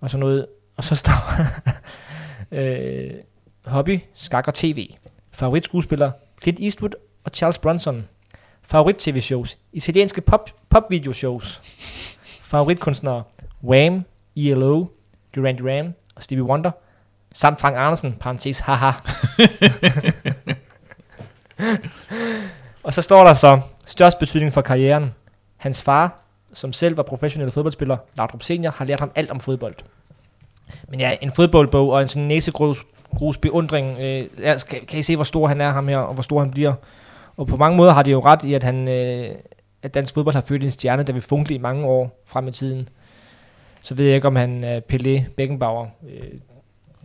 Og så noget. Og så står øh, hobby, skak og tv. Favorit skuespiller, Clint Eastwood og Charles Bronson. Favorit tv-shows, italienske pop, pop video shows. Favoritkunstnere, Wham, ELO, Duran Duran og Stevie Wonder samt Frank Andersen, parentes, haha. og så står der så, størst betydning for karrieren. Hans far, som selv var professionel fodboldspiller, Laudrup Senior, har lært ham alt om fodbold. Men ja, en fodboldbog og en sådan næsegrus grus beundring. Øh, kan, kan I se, hvor stor han er, ham her, og hvor stor han bliver? Og på mange måder har de jo ret i, at, han, øh, at dansk fodbold har født en stjerne, der vil funkle i mange år frem i tiden. Så ved jeg ikke, om han er Pelé Beckenbauer. Øh,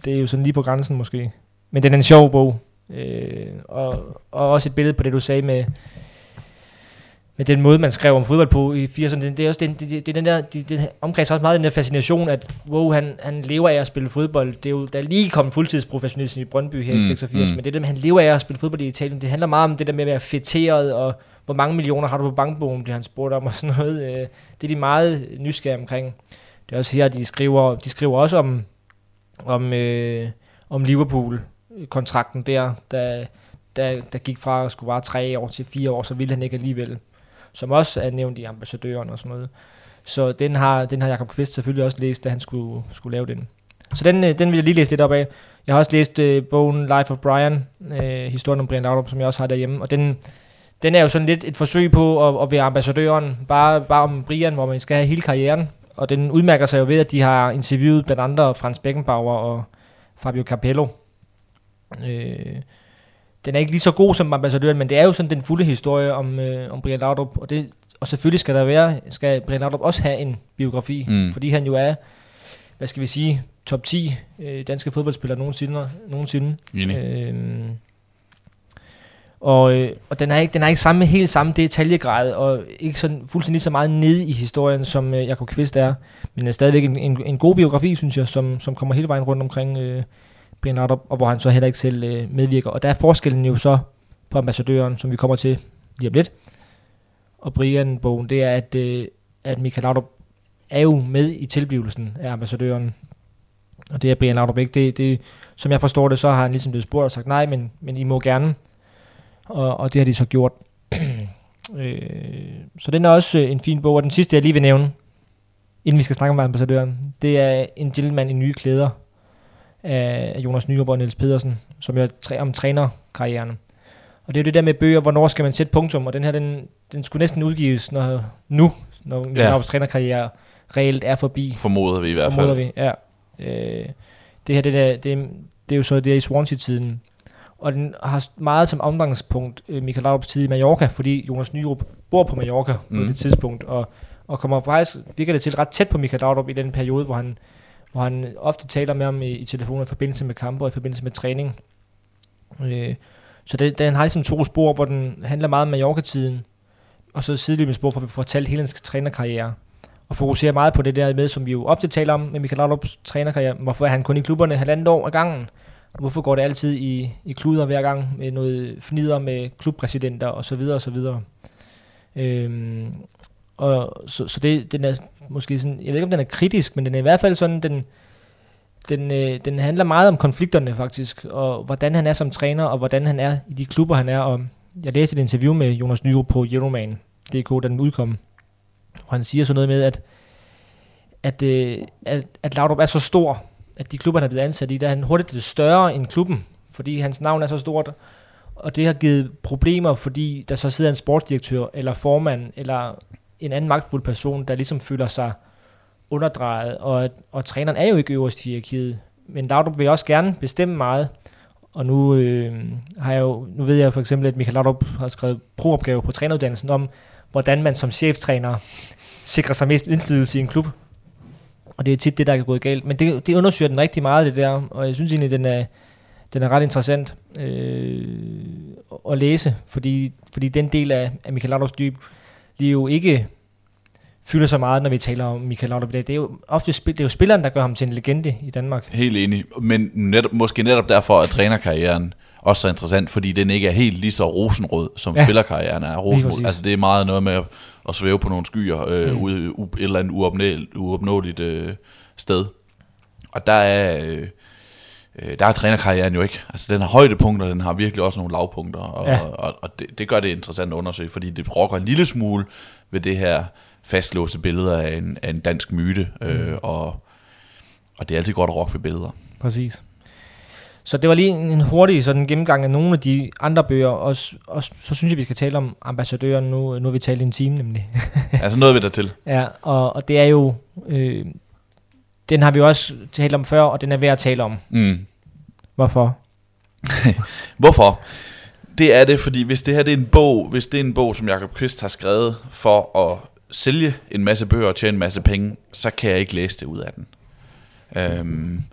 det er jo sådan lige på grænsen måske. Men det er en sjov bog. Øh, og, og også et billede på det, du sagde med, med den måde, man skrev om fodbold på i 80'erne. Det, det er også den, det, det er den der, det, det omkreds også meget den der fascination, at wow, han, han lever af at spille fodbold. Det er jo, der er lige kommet fuldtidsprofessionalisme i Brøndby her mm, i 86, mm. men det der, han lever af at spille fodbold i Italien, det handler meget om det der med at være fætteret, og hvor mange millioner har du på bankbogen, det han spurgt om, og sådan noget. Øh, det er de meget nysgerrige omkring. Det er også her, de skriver, de skriver også om, om, øh, om Liverpool-kontrakten der, der, der, der gik fra at skulle være tre år til fire år, så ville han ikke alligevel. som også er nævnt i ambassadøren og sådan noget. Så den har, den har Jacob Kvist selvfølgelig også læst, da han skulle, skulle lave den. Så den, øh, den vil jeg lige læse lidt op af. Jeg har også læst øh, bogen Life of Brian, øh, historien om Brian Laudrup, som jeg også har derhjemme, og den, den er jo sådan lidt et forsøg på at, at være ambassadøren, bare, bare om Brian, hvor man skal have hele karrieren, og den udmærker sig jo ved, at de har interviewet blandt andre Frans Beckenbauer og Fabio Capello. Øh, den er ikke lige så god som ambassadøren, men det er jo sådan den fulde historie om, øh, om Brian Laudrup, og, det, og selvfølgelig skal der være, skal Brian Laudrup også have en biografi, mm. fordi han jo er, hvad skal vi sige, top 10 øh, danske fodboldspillere nogensinde. nogensinde. Øh, og, øh, og den er ikke, den er ikke samme, helt samme detaljegrad, og ikke sådan fuldstændig så meget nede i historien, som øh, Jakob Kvist er. Men er stadigvæk en, en, en god biografi, synes jeg, som, som kommer hele vejen rundt omkring øh, Brian Laudrup, og hvor han så heller ikke selv øh, medvirker. Og der er forskellen jo så på ambassadøren, som vi kommer til lige om lidt, og Brian-bogen, det er, at, øh, at Michael Laudrup er jo med i tilblivelsen af ambassadøren. Og det er Brian Laudrup ikke. Det, det, som jeg forstår det, så har han ligesom blevet spurgt og sagt nej, men, men I må gerne og, og det har de så gjort. øh, så den er også øh, en fin bog, og den sidste, jeg lige vil nævne, inden vi skal snakke om ambassadøren, det er En gentleman i nye klæder af Jonas Nyrup og Niels Pedersen, som er træ, om trænerkarrieren. Og det er jo det der med bøger, hvornår skal man sætte punktum, og den her, den, den skulle næsten udgives når, nu, når ja. Nyrups trænerkarriere reelt er forbi. Formoder vi i hvert fald. Formoder vi, ja. Øh, det her, det, der, det, det er jo så det er i Swansea-tiden, og den har meget som omgangspunkt øh, Michael Laudrups tid i Mallorca, fordi Jonas Nyrup bor på Mallorca på mm. det tidspunkt, og, og kommer faktisk, virker det til, ret tæt på Michael Laudrup i den periode, hvor han, hvor han ofte taler med ham i, i telefonen i forbindelse med kampe og i forbindelse med træning. Øh, så det, den har ligesom to spor, hvor den handler meget om Mallorca-tiden, og så sideløbende spor, for at vi får talt hele hans trænerkarriere og fokuserer meget på det der med, som vi jo ofte taler om med Michael Laudrups trænerkarriere. Hvorfor er han kun i klubberne halvandet år ad gangen? Hvorfor går det altid i, i kluder hver gang med noget fnider med klubpræsidenter og så videre og så videre. Øhm, og så, så det, den er måske sådan, jeg ved ikke om den er kritisk, men den er i hvert fald sådan, den, den, øh, den handler meget om konflikterne faktisk, og hvordan han er som træner, og hvordan han er i de klubber, han er. Og jeg læste et interview med Jonas Nyrup på Euroman.dk, da den udkom, og han siger sådan noget med, at, at, øh, at, at Laudrup er så stor, at de klubber, han er blevet ansat i, der er han hurtigt blevet større end klubben, fordi hans navn er så stort, og det har givet problemer, fordi der så sidder en sportsdirektør, eller formand, eller en anden magtfuld person, der ligesom føler sig underdrejet, og, og træneren er jo ikke øverst i hierarkiet, men Laudrup vil også gerne bestemme meget, og nu, øh, har jeg jo, nu ved jeg for eksempel, at Michael Laudrup har skrevet proopgave på træneruddannelsen om, hvordan man som cheftræner sikrer sig mest indflydelse i en klub. Og det er tit det, der er gået galt. Men det, det undersøger den rigtig meget, det der. Og jeg synes egentlig, den er, den er ret interessant øh, at læse. Fordi, fordi den del af, af Michael Laudrups dyb, det er jo ikke fylder så meget, når vi taler om Michael Laudrup. Det er jo ofte spil, det er jo spilleren, der gør ham til en legende i Danmark. Helt enig. Men netop, måske netop derfor, at trænerkarrieren også så interessant, fordi den ikke er helt lige så rosenrød, som ja. spillerkarrieren er rosenrød. Altså det er meget noget med at, at svæve på nogle skyer øh, mm. ude u, et eller andet uopnåeligt, uopnåeligt øh, sted. Og der er... Øh, øh, der er trænerkarrieren jo ikke. Altså den har højdepunkter, den har virkelig også nogle lavpunkter, og, ja. og, og, og det, det gør det interessant at undersøge, fordi det rokker en lille smule ved det her fastlåste billeder af en, af en dansk myte, øh, mm. og, og det er altid godt at rokke ved billeder. Præcis. Så det var lige en hurtig sådan gennemgang af nogle af de andre bøger, og, og så synes jeg, vi skal tale om ambassadøren nu. Nu har vi talt i en time nemlig. altså noget vi der til. Ja, og, og det er jo, øh, den har vi også talt om før, og den er værd at tale om. Mm. Hvorfor? Hvorfor? Det er det, fordi hvis det her det er en bog, hvis det er en bog, som Jacob Kvist har skrevet for at sælge en masse bøger og tjene en masse penge, så kan jeg ikke læse det ud af den. Øhm,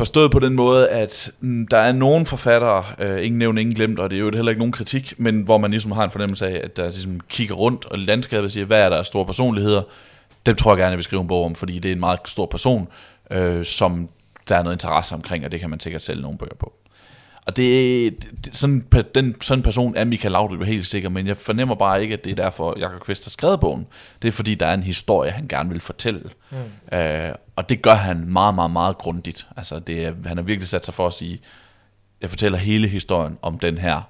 Forstået på den måde, at mm, der er nogle forfattere, øh, ingen nævnt, ingen glemt, og det er jo heller ikke nogen kritik, men hvor man ligesom har en fornemmelse af, at der ligesom kigger rundt og landskabet og siger, hvad er der af store personligheder? Dem tror jeg gerne, jeg vil skrive en bog om, fordi det er en meget stor person, øh, som der er noget interesse omkring, og det kan man sikkert sælge nogle bøger på. Og det, det sådan, den, sådan en person er Michael Laudrup helt sikker, men jeg fornemmer bare ikke, at det er derfor, Jakob Kvist har skrevet bogen. Det er fordi, der er en historie, han gerne vil fortælle. Mm. Øh, og det gør han meget, meget, meget grundigt. Altså, det han har virkelig sat sig for at sige, jeg fortæller hele historien om den her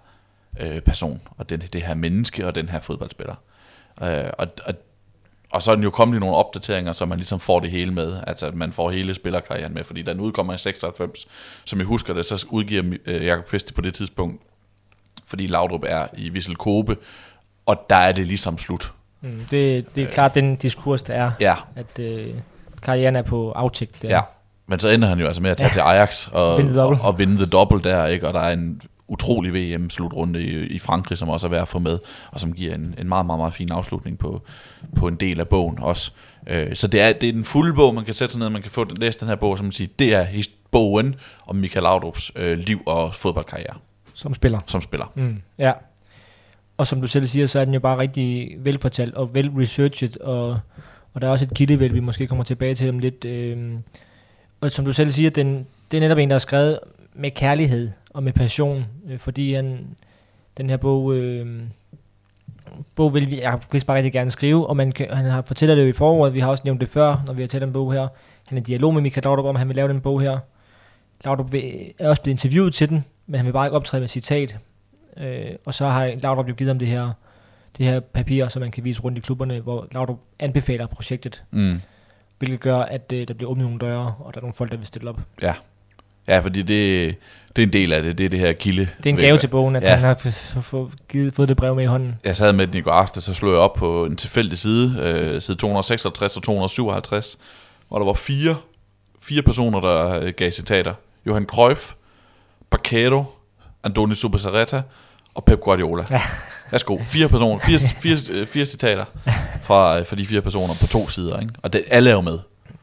øh, person, og den, det her menneske, og den her fodboldspiller. Øh, og, og, og så er den jo kommet i nogle opdateringer, så man ligesom får det hele med, altså at man får hele spillerkarrieren med, fordi den udkommer i 96, som jeg husker det, så udgiver øh, Jakob Kvist på det tidspunkt, fordi Laudrup er i Vissel Kobe, og der er det ligesom slut. Mm, det, det er øh, klart den diskurs, der er, ja. at øh, karrieren er på aftægt. Ja, men så ender han jo altså med at tage ja. til Ajax og, vinde og, og vinde the double der, ikke? og der er en utrolig VM-slutrunde i, i Frankrig, som også er værd at få med, og som giver en, en meget, meget, meget fin afslutning på, på en del af bogen også. Øh, så det er, det er den fulde bog, man kan sætte sig ned, man kan få læse den her bog, som man siger, det er bogen om Michael Laudrup's øh, liv og fodboldkarriere. Som spiller. Som spiller. Mm, ja. Og som du selv siger, så er den jo bare rigtig velfortalt og vel-researchet, og, og der er også et kildevæld, vi måske kommer tilbage til om lidt. Øh, og som du selv siger, den, det er netop en, der er skrevet med kærlighed og med passion, øh, fordi han, den her bog, øh, bog vil jeg vil bare rigtig gerne skrive, og man kan, han har fortæller det jo i foråret, vi har også nævnt det før, når vi har talt en bog her. Han er i dialog med Michael Laudrup om, han vil lave den bog her. Laudrup er også blevet interviewet til den, men han vil bare ikke optræde med citat. Øh, og så har Laudrup jo givet ham det her, det her papir, som man kan vise rundt i klubberne, hvor Laudrup anbefaler projektet. Mm. Hvilket gør, at øh, der bliver åbnet nogle døre, og der er nogle folk, der vil stille op. Ja, ja fordi det, det er en del af det, det er det her kilde. Det er en gave til bogen, at ja. han har fået, fået det brev med i hånden. Jeg sad med den i går aften, så slog jeg op på en tilfældig side, øh, side 256 og 257, hvor der var fire, fire personer, der øh, gav citater. Johan Cruyff, Bacchero, Andoni Subasareta og Pep Guardiola. Ja. Værsgo, fire personer, fire, fire, fire, fire citater fra, øh, fra de fire personer på to sider, ikke? og det, alle er jo med.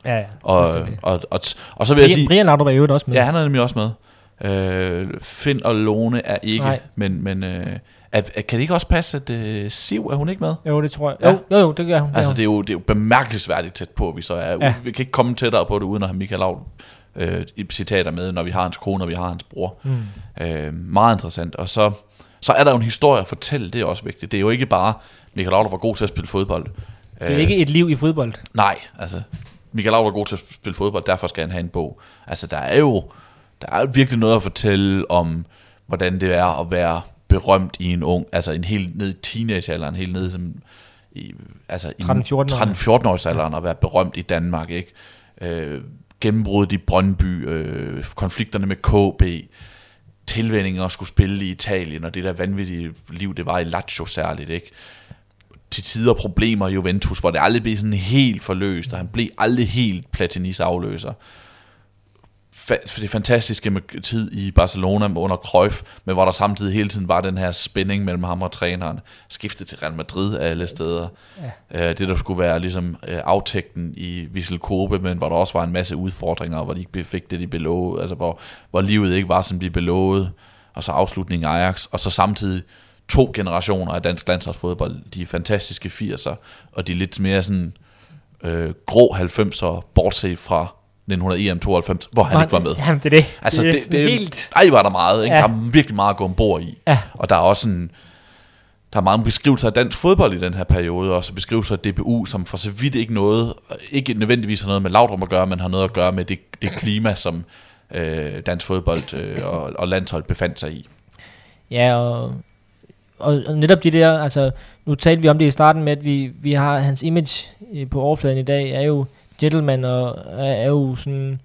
Ja, ja. Og, og, og, og, og så vil jeg sige... Brian Laudrup er jo også med. Ja, han er nemlig også med. Øh, Finn og Lone er ikke, Nej. men, men øh, er, kan det ikke også passe, at øh, Siv, er hun ikke med? Jo, det tror jeg. Ja. Jo, jo, jo, det gør hun. Altså, det er jo, det er jo bemærkelsesværdigt tæt på, vi så er. Ja. Vi kan ikke komme tættere på det, uden at have Michael Laud øh, citater med, når vi har hans kone, og vi har hans bror. Mm. Øh, meget interessant. Og så, så er der jo en historie at fortælle, det er også vigtigt. Det er jo ikke bare, Michael Laud var god til at spille fodbold. Det er øh, ikke et liv i fodbold. Nej, altså, Michael Laud var god til at spille fodbold, derfor skal han have en bog. Altså, der er jo der er virkelig noget at fortælle om, hvordan det er at være berømt i en ung, altså en helt ned i teenagealderen, helt ned som i, altså 13-14 års alderen ja. at være berømt i Danmark, ikke? Øh, gennembruddet i Brøndby, øh, konflikterne med KB, tilvændinger at skulle spille i Italien, og det der vanvittige liv, det var i Lazio særligt, ikke? Til tider problemer i Juventus, hvor det aldrig blev sådan helt forløst, og han blev aldrig helt Platinis afløser fa- det fantastiske med tid i Barcelona under Cruyff, men hvor der samtidig hele tiden var den her spænding mellem ham og træneren. Skiftet til Real Madrid af alle steder. Ja. Øh, det der skulle være ligesom øh, aftægten i Vissel Kobe, men hvor der også var en masse udfordringer, hvor de ikke fik det, de belovede, altså hvor, hvor livet ikke var, som de belovede. Og så afslutningen af Ajax, og så samtidig to generationer af dansk landsholdsfodbold, de fantastiske 80'er, og de lidt mere sådan øh, grå 90'er, bortset fra 1900 EM 92, hvor han ikke var med. Jamen, det er det. Altså, det, det, det helt... Ej, var der meget. Ikke? Ja. Der er virkelig meget at gå ombord i. Ja. Og der er også en... Der er mange beskrivelser af dansk fodbold i den her periode, og så beskrivelser af DBU, som for så vidt ikke noget, ikke nødvendigvis har noget med Laudrup at gøre, men har noget at gøre med det, det klima, som øh, dansk fodbold øh, og, og landshold befandt sig i. Ja, og, og, og netop de der, altså, nu talte vi om det i starten med, at vi, vi har hans image øh, på overfladen i dag, er jo gentleman, og er, er jo sådan...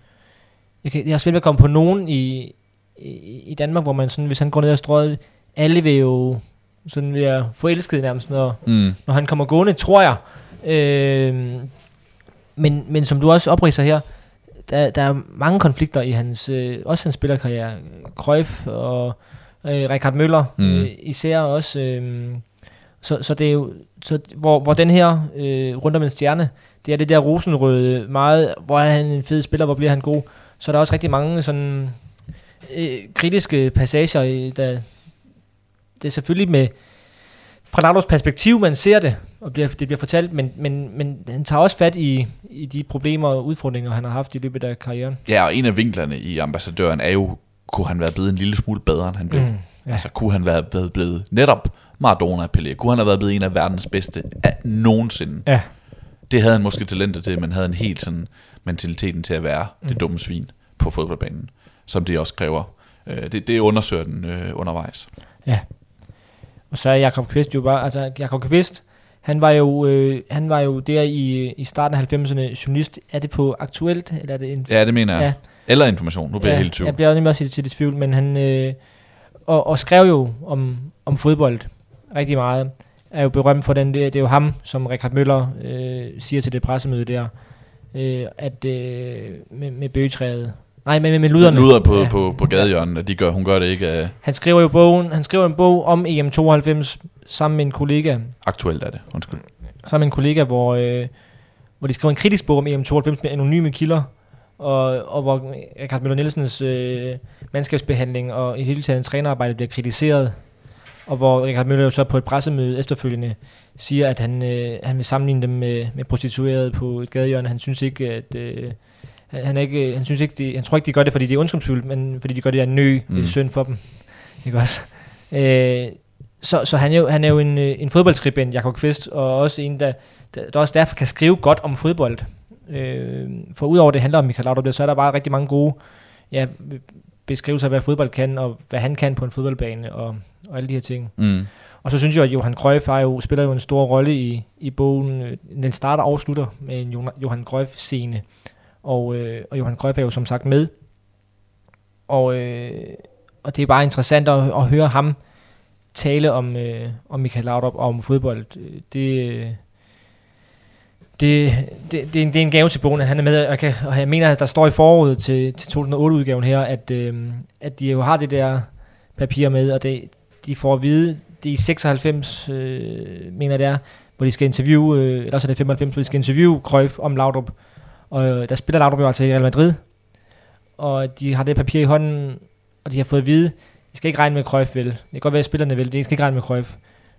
Jeg, kan, jeg har svært ved at komme på nogen i, i, i Danmark, hvor man sådan, hvis han går ned og strøget, alle vil jo sådan være forelsket nærmest, når, mm. når han kommer gående, tror jeg. Øh, men, men som du også opridser her, der, der er mange konflikter i hans, øh, også hans spillerkarriere. Cruyff og øh, Richard Møller mm. øh, især også. Øh, så, så det er jo, så, hvor, hvor den her øh, rundt om en stjerne, det er det der rosenrøde meget, hvor er han en fed spiller, hvor bliver han god. Så er der også rigtig mange sådan øh, kritiske passager, der det er selvfølgelig med fra Laudrups perspektiv, man ser det, og bliver, det bliver fortalt, men, men, men han tager også fat i, i de problemer og udfordringer, han har haft i løbet af karrieren. Ja, og en af vinklerne i ambassadøren er jo, kunne han være blevet en lille smule bedre, end han blev? Mm, ja. Altså, kunne han være blevet, blevet netop Maradona Pelé? Kunne han have været blevet en af verdens bedste af nogensinde? Ja det havde han måske talentet til, men havde en helt sådan mentaliteten til at være mm. det dumme svin på fodboldbanen, som det også kræver. Øh, det, det undersøger den øh, undervejs. Ja. Og så er Jakob Kvist jo bare, altså Jakob Kvist, han var jo, øh, han var jo der i, i starten af 90'erne journalist. Er det på Aktuelt, eller er det en... Ja, det mener jeg. Ja. Eller information, nu bliver ja, jeg helt i tvivl. Jeg bliver nemlig også til det tvivl, men han... Øh, og, og skrev jo om, om fodbold rigtig meget. Er jo berømt for den, det, det er jo ham, som Richard Møller øh, siger til det pressemøde der, øh, at øh, med, med bøgetræet, Nej, men med, med luderne. Luder på, ja. på, på gadehjørnen, at de gør, hun gør det ikke uh, Han skriver jo bogen, han skriver en bog om EM92 sammen med en kollega. aktuelt, er det. Undskyld. Sammen med en kollega, hvor, øh, hvor de skriver en kritisk bog om EM92 med anonyme kilder, og, og hvor Richard Møller Nielsens øh, mandskabsbehandling og i hele taget trænerarbejde bliver kritiseret, og hvor Richard Møller jo så på et pressemøde efterfølgende siger, at han, øh, han vil sammenligne dem med, med prostituerede på et gadehjørne. Han synes ikke, at... Øh, han, ikke, han, synes ikke, de, han tror ikke, de gør det, fordi det er ondskabsfuldt, men fordi de gør det af nø. Mm. Det er Mm. synd for dem. Ikke også? Øh, så, så han er jo, han er jo en, øh, en fodboldskribent, Jakob Kvist, og også en, der, der, der også derfor kan skrive godt om fodbold. Øh, for udover det handler om Michael Laudrup, så er der bare rigtig mange gode ja, beskrivelser af, hvad fodbold kan, og hvad han kan på en fodboldbane, og, og alle de her ting. Mm. Og så synes jeg, at Johan Cruyff har jo, spiller jo en stor rolle i, i bogen. Den starter og slutter med en Johan- Johan Cruyff-scene. Og, øh, og Johan Cruyff er jo som sagt med. Og, øh, og det er bare interessant at, at høre ham tale om, øh, om Michael Laudrup og om fodbold. Det, øh, det, det, det, er en, det er en gave til Bone. han er med. Og jeg, kan, og jeg mener, at der står i foråret til, til 2008-udgaven her, at, øh, at de jo har det der papir med, og det, de får at vide, det er i 96, øh, mener det er, hvor de skal interviewe, øh, eller også er det 95, hvor de skal interviewe Cruyff om Laudrup. Og øh, der spiller Laudrup jo altså i Real Madrid, og de har det papir i hånden, og de har fået at vide, de skal ikke regne med Cruyff vel. Det kan godt være, at spillerne vil, de skal ikke regne med Cruyff.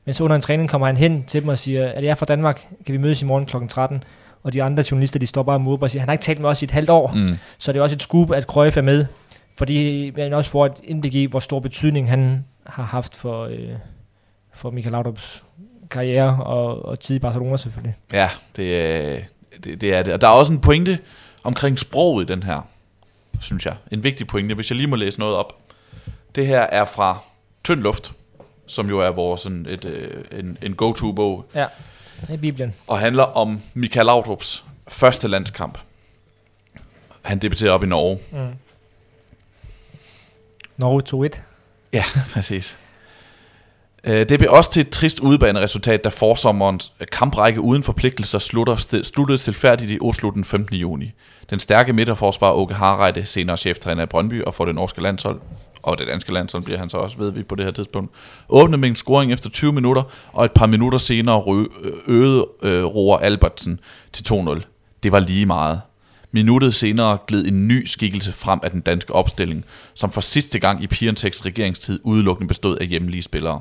Men så under en træning kommer han hen til dem og siger, at jeg er fra Danmark, kan vi mødes i morgen kl. 13? Og de andre journalister, de står bare og måber og siger, han har ikke talt med os i et halvt år. Mm. Så det er også et scoop, at Cruyff er med, fordi man også får et indblik i, hvor stor betydning han har haft for, øh, for Michael Laudrup's karriere og, og tid i Barcelona selvfølgelig. Ja, det, er- det, det er det. Og der er også en pointe omkring sproget i den her, synes jeg. En vigtig pointe, hvis jeg lige må læse noget op. Det her er fra Tynd Luft, som jo er vores sådan et, øh, en, en go-to-bog, Ja, det er Bibelen. og handler om Michael Laudrups første landskamp. Han debuterer op i Norge. Mm. Norge 2-1. Ja, præcis. Øh, Det blev også til et trist udebaneresultat, da forsommerens kamprække uden forpligtelser slutter, sluttede tilfærdigt i Oslo den 15. juni. Den stærke midterforsvar Åke Harreide, senere cheftræner i Brøndby og for det norske landshold, og det danske landshold bliver han så også, ved vi på det her tidspunkt, åbnede med en scoring efter 20 minutter, og et par minutter senere øgede øh, Roar Albertsen til 2-0. Det var lige meget. Minuttet senere gled en ny skikkelse frem af den danske opstilling, som for sidste gang i Pirentek's regeringstid udelukkende bestod af hjemlige spillere.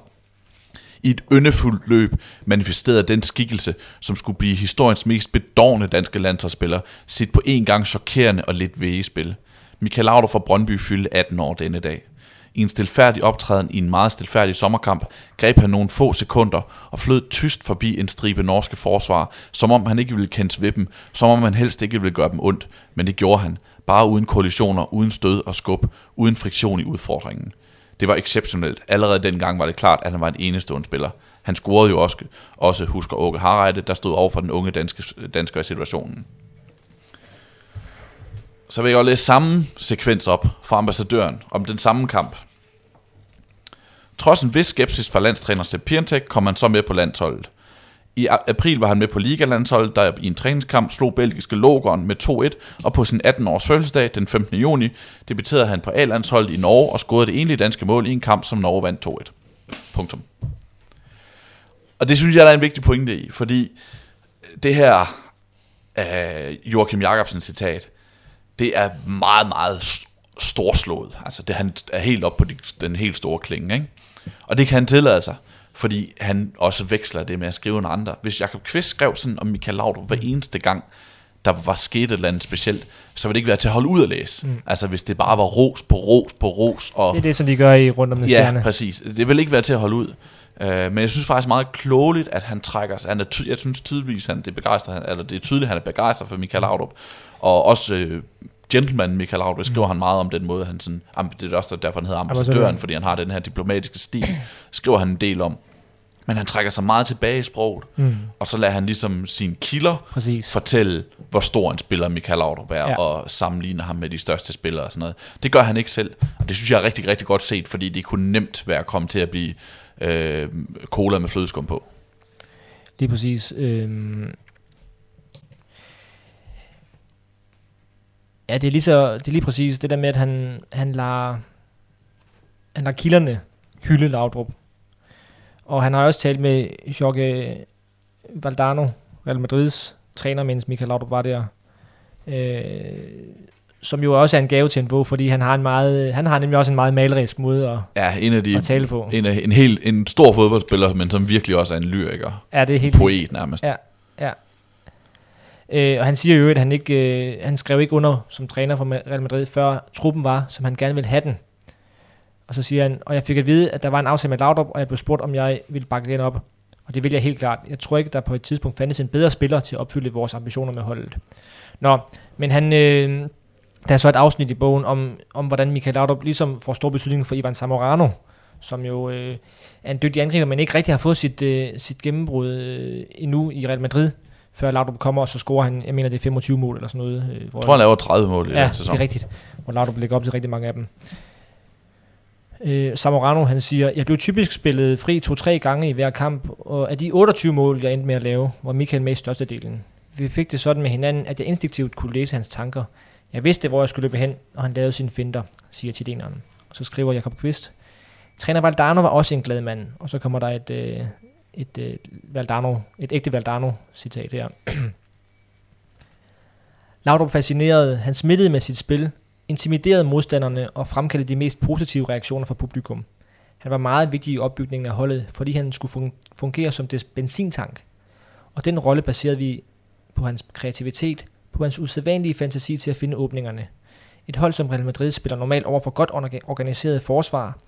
I et yndefuldt løb manifesterede den skikkelse, som skulle blive historiens mest bedårende danske landsholdsspiller, sit på en gang chokerende og lidt vægespil. Michael Auder fra Brøndby fyldte 18 år denne dag. I en stilfærdig optræden i en meget stilfærdig sommerkamp greb han nogle få sekunder og flød tyst forbi en stribe norske forsvar, som om han ikke ville kendes ved dem, som om han helst ikke ville gøre dem ondt, men det gjorde han, bare uden kollisioner, uden stød og skub, uden friktion i udfordringen. Det var exceptionelt. Allerede dengang var det klart, at han var en enestående spiller. Han scorede jo også, også husker Åke Harreide, der stod over for den unge danske, dansker i situationen. Så vil jeg også læse samme sekvens op fra ambassadøren om den samme kamp. Trods en vis skepsis fra landstræner Sepp Piontek kom han så med på landsholdet. I april var han med på Ligalandsholdet, der i en træningskamp slog belgiske Logeren med 2-1, og på sin 18-års fødselsdag den 15. juni debuterede han på A-landsholdet i Norge og scorede det enlige danske mål i en kamp, som Norge vandt 2-1. Punktum. Og det synes jeg, der er en vigtig pointe i, fordi det her øh, Joachim Jacobsen citat, det er meget, meget st- storslået. Altså det, han er helt op på de, den helt store klinge, ikke? Og det kan han tillade sig, fordi han også veksler det med at skrive en andre. Hvis Jakob Kvist skrev sådan om Michael Laudrup hver eneste gang, der var sket et eller andet specielt, så ville det ikke være til at holde ud at læse. Mm. Altså hvis det bare var ros på ros på ros, og Det er det, som de gør i rundt om den Ja, stjerne. præcis. Det vil ikke være til at holde ud. Uh, men jeg synes faktisk meget klogeligt, at han trækker sig. Han er ty- jeg synes tydeligvis, han, det, er begejstret, han, eller det er tydeligt, at han er begejstret for Michael Laudrup. Og også uh, gentleman Michael Laudrup skriver mm. han meget om den måde, han sådan, det er også derfor, han hedder ambassadøren, fordi han har den her diplomatiske stil, skriver han en del om. Men han trækker sig meget tilbage i sproget, Mm. og så lader han ligesom sine kilder Præcis. fortælle, hvor stor en spiller Michael Laudrup er, Ja. og sammenligne ham med de største spillere og sådan noget. Det gør han ikke selv, og det synes jeg er rigtig, rigtig godt set, fordi det kunne nemt være kommet til at blive øh, cola med flødeskum på. Lige præcis. Øhm. Ja, det er, lige så, det er lige præcis det der med, at han, han lader, han lader kilderne hylde Laudrup. Og han har også talt med Jorge Valdano, Real Madrids træner, mens Michael Laudrup var der. Øh, som jo også er en gave til en bog, fordi han har, en meget, han har nemlig også en meget malerisk måde at, Ja, en af de, at tale på. en, af, en, helt, en stor fodboldspiller, men som virkelig også er en lyriker. Ja, det er helt Poet nærmest. Ja. Øh, og han siger jo, at han ikke, øh, han skrev ikke under som træner for Real Madrid, før truppen var, som han gerne ville have den. Og så siger han, og jeg fik at vide, at der var en aftale med Laudrup, og jeg blev spurgt, om jeg ville bakke den op. Og det vil jeg helt klart. Jeg tror ikke, der på et tidspunkt fandtes en bedre spiller til at opfylde vores ambitioner med holdet. Nå, men han, øh, der er så et afsnit i bogen om, om hvordan Michael Laudrup ligesom får stor betydning for Ivan Zamorano, som jo øh, er en dygtig angriber, men ikke rigtig har fået sit, øh, sit gennembrud øh, endnu i Real Madrid, før Laudrup kommer, og så scorer han, jeg mener det er 25 mål eller sådan noget. Øh, hvor Jeg tror, han laver 30 mål i ja, den det sæson. er rigtigt. Hvor Laudrup lægger op til rigtig mange af dem. Øh, Zamorano, han siger, jeg blev typisk spillet fri to-tre gange i hver kamp, og af de 28 mål, jeg endte med at lave, var Michael med i størstedelen. Vi fik det sådan med hinanden, at jeg instinktivt kunne læse hans tanker. Jeg vidste, hvor jeg skulle løbe hen, og han lavede sine finter, siger chileneren. Og så skriver Jakob Kvist, Træner Valdano var også en glad mand, og så kommer der et, øh, et, øh, Valdano, et ægte Valdano-citat her. Laudrup fascinerede, han smittede med sit spil, intimiderede modstanderne og fremkaldte de mest positive reaktioner fra publikum. Han var meget vigtig i opbygningen af holdet, fordi han skulle fungere som des benzintank. Og den rolle baserede vi på hans kreativitet, på hans usædvanlige fantasi til at finde åbningerne. Et hold som Real Madrid spiller normalt over for godt organiseret forsvar,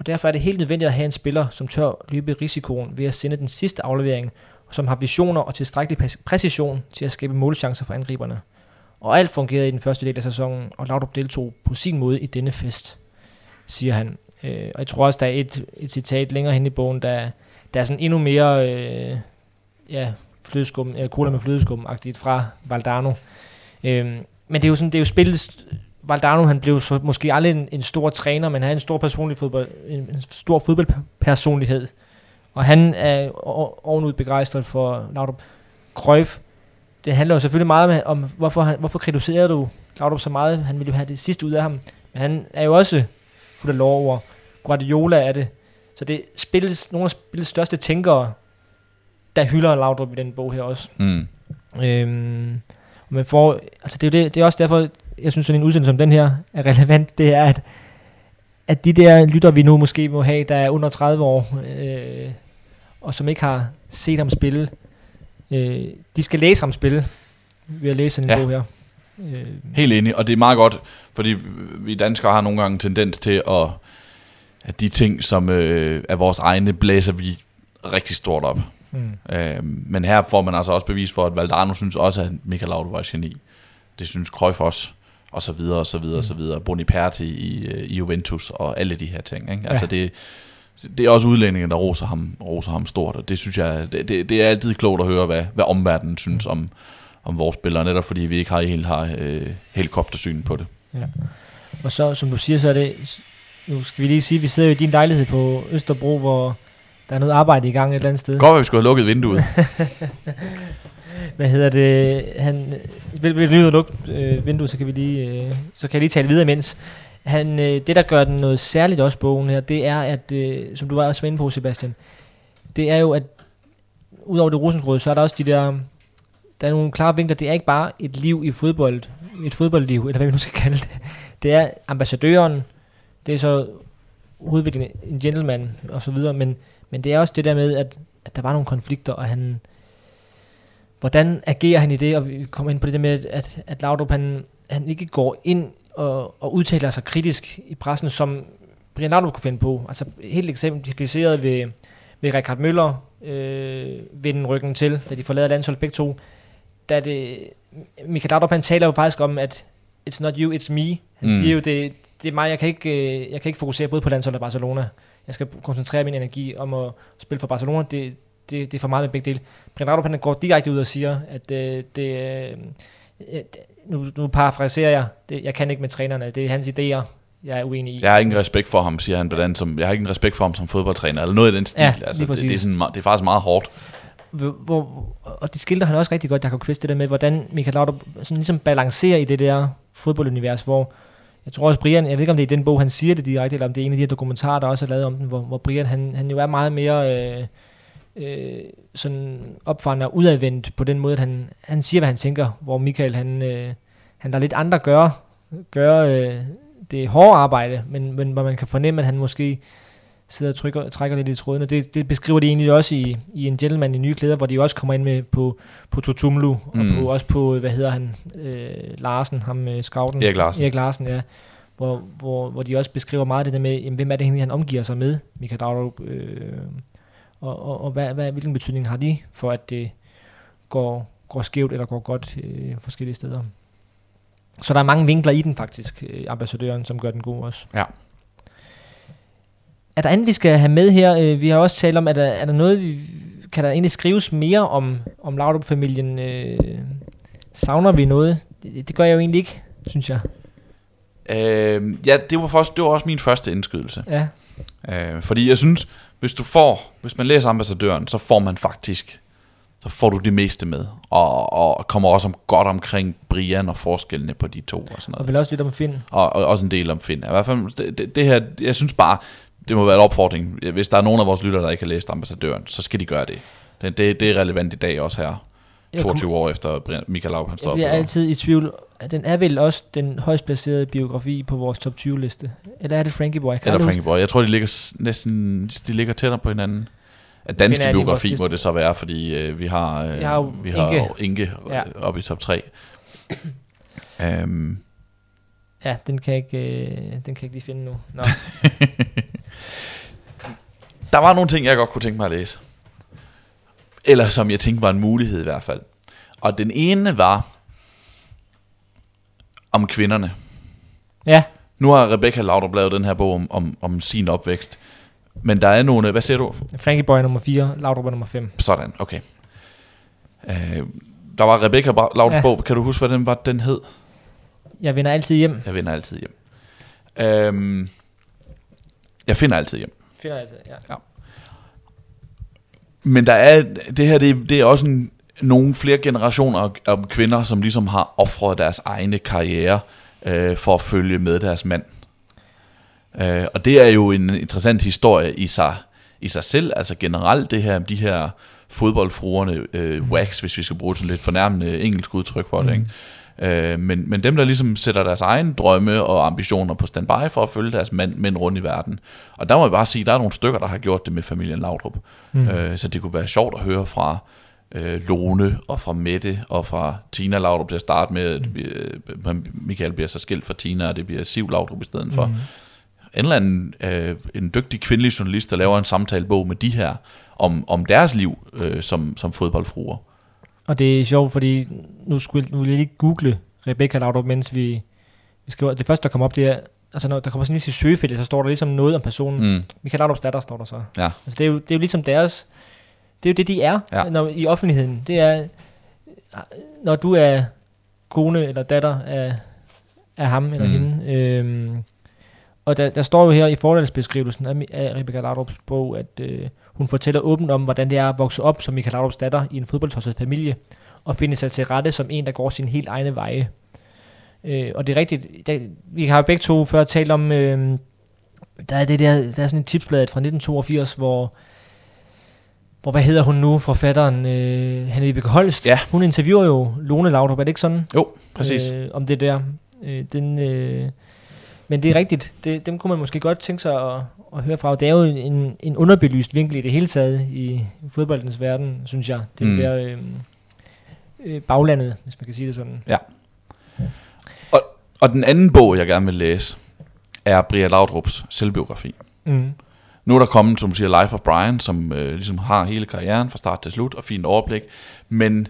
og derfor er det helt nødvendigt at have en spiller, som tør løbe risikoen ved at sende den sidste aflevering, og som har visioner og tilstrækkelig præcision til at skabe målchancer for angriberne. Og alt fungerede i den første del af sæsonen, og Laudrup deltog på sin måde i denne fest, siger han. Øh, og jeg tror også, der er et, et citat længere hen i bogen, der, der er sådan endnu mere øh, ja, flødeskum, øh, cola med flødeskum-agtigt fra Valdano. Øh, men det er jo sådan, det er jo spillet, Valdano han blev så måske aldrig en, en stor træner, men han er en stor personlig fodbold, en, stor fodboldpersonlighed. Og han er ovenud begejstret for Laudrup. Cruyff, det handler jo selvfølgelig meget om, hvorfor, han, hvorfor kritiserer du Laudrup så meget? Han ville jo have det sidste ud af ham. Men han er jo også fuld af lov over. Guardiola er det. Så det spilles nogle af spillets største tænkere, der hylder Laudrup i den bog her også. Mm. Øhm, og man får, altså det, er jo det, det er også derfor, jeg synes, sådan en udsendelse som den her er relevant, det er, at, at de der lytter, vi nu måske må have, der er under 30 år, øh, og som ikke har set ham spille, øh, de skal læse ham spille, ved at læse sådan en Ja. bog her. Øh, Helt enig, og det er meget godt, fordi vi danskere har nogle gange en tendens til at, at de ting, som øh, er vores egne, blæser vi rigtig stort op. mm, Øh, men her får man altså også bevis for, at Valdano synes også, at Michael Laudrup var geni. Det synes Cruyff også, og så videre, og så videre, og så videre. Boniperti i, øh, i Juventus, og alle de her ting. Ikke? Altså det, det er også udlændinge, der roser ham, roser ham stort, og det synes jeg, det, det, det er altid klogt at høre, hvad, hvad omverdenen synes om, om vores spillere, netop fordi vi ikke har helt har øh, helikoptersyn på det. og så, som du siger, så er det, nu skal vi lige sige, at vi sidder jo i din lejlighed på Østerbro, hvor der er noget arbejde i gang et eller andet sted. Godt, at vi skulle have lukket vinduet. Hvad hedder det? Han, vil, vil lige lukke øh, vinduet, så kan vi lige, øh, så kan jeg lige tale videre imens. Han, øh, det, der gør den noget særligt også, bogen her, det er, at, øh, som du var også inde på, Sebastian, det er jo, at udover det Rosensrød, så er der også de der, der er nogle klare vinkler. Det er ikke bare et liv i fodbold, et fodboldliv, eller hvad vi nu skal kalde det. Det er ambassadøren, det er så udviklingen en gentleman, og så videre, men, men det er også det der med, at, at der var nogle konflikter, og han, hvordan agerer han i det, og vi kommer ind på det der med, at, at Laudrup, han, han ikke går ind og, og udtaler sig kritisk i pressen, som Brian Laudrup kunne finde på. Altså helt eksemplificeret ved, ved Richard Møller, øh, vende ryggen til, da de forlader landsholdet begge to. Da det, Michael Laudrup, han taler jo faktisk om, at it's not you, it's me. Han Mm. mm. siger jo, det, det er mig, jeg kan, ikke, øh, jeg kan ikke fokusere både på landsholdet og Barcelona. jeg skal koncentrere min energi om at spille for Barcelona, det, det, det er for meget med begge dele. Brian Laudrup, han går direkte ud og siger, at øh, det, øh, nu, nu parafraserer jeg, det, jeg kan ikke med trænerne, det er hans idéer, jeg er uenig i. Jeg har ingen respekt for ham, siger han blandt andet, som, jeg har ikke respekt for ham som fodboldtræner, eller noget i den stil. Ja, altså, det, det, er sådan, det er faktisk meget hårdt. hvor, og det skildrer han også rigtig godt, Jacob Kvist, det der med, hvordan Michael Laudrup sådan ligesom balancerer i det der fodboldunivers, hvor jeg tror også Brian, jeg ved ikke om det er i den bog, han siger det direkte, eller om det er en af de her dokumentarer, der også er lavet om den, hvor, hvor Brian, han, han jo er meget mere øh, øh, sådan opfarende og udadvendt på den måde, at han, han siger, hvad han tænker, hvor Michael, han, øh, han lader lidt andre gøre, gøre øh, det hårde arbejde, men, men hvor man kan fornemme, at han måske sidder og trykker, trækker lidt i trådene. Det, det beskriver de egentlig også i, i en gentleman i nye klæder, hvor de også kommer ind med på, på Totumlu, mm. og Mm. på, også på, hvad hedder han, øh, Larsen, ham øh, scouten. Erik Larsen. Erik Larsen, ja. Hvor, hvor, hvor de også beskriver meget det der med, jamen, hvem er det egentlig, han omgiver sig med, Michael Laudrup, øh, og, og, og hvad, hvad, hvilken betydning har de for, at det går, går skævt eller går godt øh, forskellige steder. Så der er mange vinkler i den faktisk, øh, ambassadøren, som gør den god også. Ja. Er der andet, vi skal have med her? Øh, Vi har også talt om, er der, er der noget, vi, kan der egentlig skrives mere om, om Laudrup-familien? Øh, savner vi noget? Det, det gør jeg jo egentlig ikke, synes jeg. Øh, ja, det var, først, det var også min første indskydelse. Ja, Øh, fordi jeg synes, hvis du får, hvis man læser ambassadøren, så får man faktisk, så får du det meste med. Og, og kommer også om, godt omkring Brian og forskellene på de to og sådan og noget. vel også lidt om Finn. Og, og også en del om Finn. I hvert fald, det, det, det her, jeg synes bare, det må være en opfordring. Hvis der er nogen af vores lyttere, der ikke har læst ambassadøren, så skal de gøre det. Det, det, det er relevant i dag også her. Jeg 22 år efter Michael Laub, han står Jeg bliver altid i tvivl. Den er vel også den højst placerede biografi på vores top 20 liste. Eller er det Frankie Boy? Eller Frankie Boy. Jeg tror, de ligger næsten de ligger tættere på hinanden. At dansk finder jeg lige biografi må det så være, fordi øh, vi har, øh, har vi har Inge. Inge, Ja. ja. op i top 3. um, det. Ja, den kan jeg ikke, øh, den kan jeg ikke lige finde nu. Nå. der var nogle ting, jeg godt kunne tænke mig at læse. Eller som jeg tænkte var en mulighed i hvert fald. Og den ene var om kvinderne. ja, Nu har Rebecca Laudrup lavet den her bog om, om, om sin opvækst. Men der er nogle, hvad siger du? Frankie Boy er nummer 4, Laudrup er nummer 5. Sådan, okay. Øh, der var Rebecca Laudrups Ja. ja. bog. Kan du huske, hvad den var, den hed? Jeg vender altid hjem. Jeg vinder altid hjem. Øhm, jeg finder altid hjem. Finder altid, ja. Men der er, det her, det, det er også en, nogle flere generationer af- kvinder, som ligesom har offret deres egne karriere øh, for at følge med deres mand. Øh, og det er jo en interessant historie i sig, i sig selv, altså generelt det her, de her fodboldfruerne, øh, wax, hvis vi skal bruge sådan lidt fornærmende engelsk udtryk for det, Mm. ikke? Øh, men, men dem, der ligesom sætter deres egne drømme og ambitioner på standby for at følge deres mænd, mænd rundt i verden. Og der må jeg bare sige, der er nogle stykker, der har gjort det med familien Laudrup. Mm. Mm. Øh, så det kunne være sjovt at høre fra øh, Lone og fra Mette og fra Tina Laudrup til at starte med. bliver, øh, Michael bliver så skilt fra Tina, og det bliver Siv Laudrup i stedet for. Mm. En eller anden øh, en dygtig kvindelig journalist, der laver en samtalebog med de her om, om deres liv øh, som, som fodboldfruer. Og det er sjovt, fordi nu, skulle, nu vil jeg lige google Rebecca Laudrup, mens vi, vi skriver. Det første, der kommer op, det er, altså når der kommer sådan lige til søgefeltet, så står der ligesom noget om personen. Mm. Michael Laudrups datter står der så. Ja. Altså det er jo, det er jo ligesom deres, det er jo det, de er Ja. når, i offentligheden. Det er, når du er kone eller datter af, af ham eller. Mm. hende. Øhm, og der, der står jo her i fordelsbeskrivelsen af, af Rebecca Laudrups bog, at øh, hun fortæller åbent om, hvordan det er at vokse op som Michael Laudrups datter i en fodboldtosset familie, og finde sig til rette som en, der går sin helt egne veje. Øh, og det er rigtigt, der, vi har jo begge to før talt om, øh, der er det der, der er sådan et tipsblad fra 1982, hvor hvor hvad hedder hun nu, forfatteren øh, Hanne Vibeke Holst? Ja. Hun interviewer jo Lone Laudrup, er det ikke sådan? Jo, præcis. Øh, om det der. Øh, den, øh, men det er rigtigt, det, dem kunne man måske godt tænke sig at, at høre fra. Det er jo en, en underbelyst vinkel i det hele taget i fodboldens verden, synes jeg. Det Mm. der øh, øh, baglandet, hvis man kan sige det sådan. Og den anden bog, jeg gerne vil læse, er Bria Laudrups selvbiografi. Mm. Nu er der kommet, som du siger, Life of Brian, som øh, ligesom har hele karrieren fra start til slut, og fint overblik. Men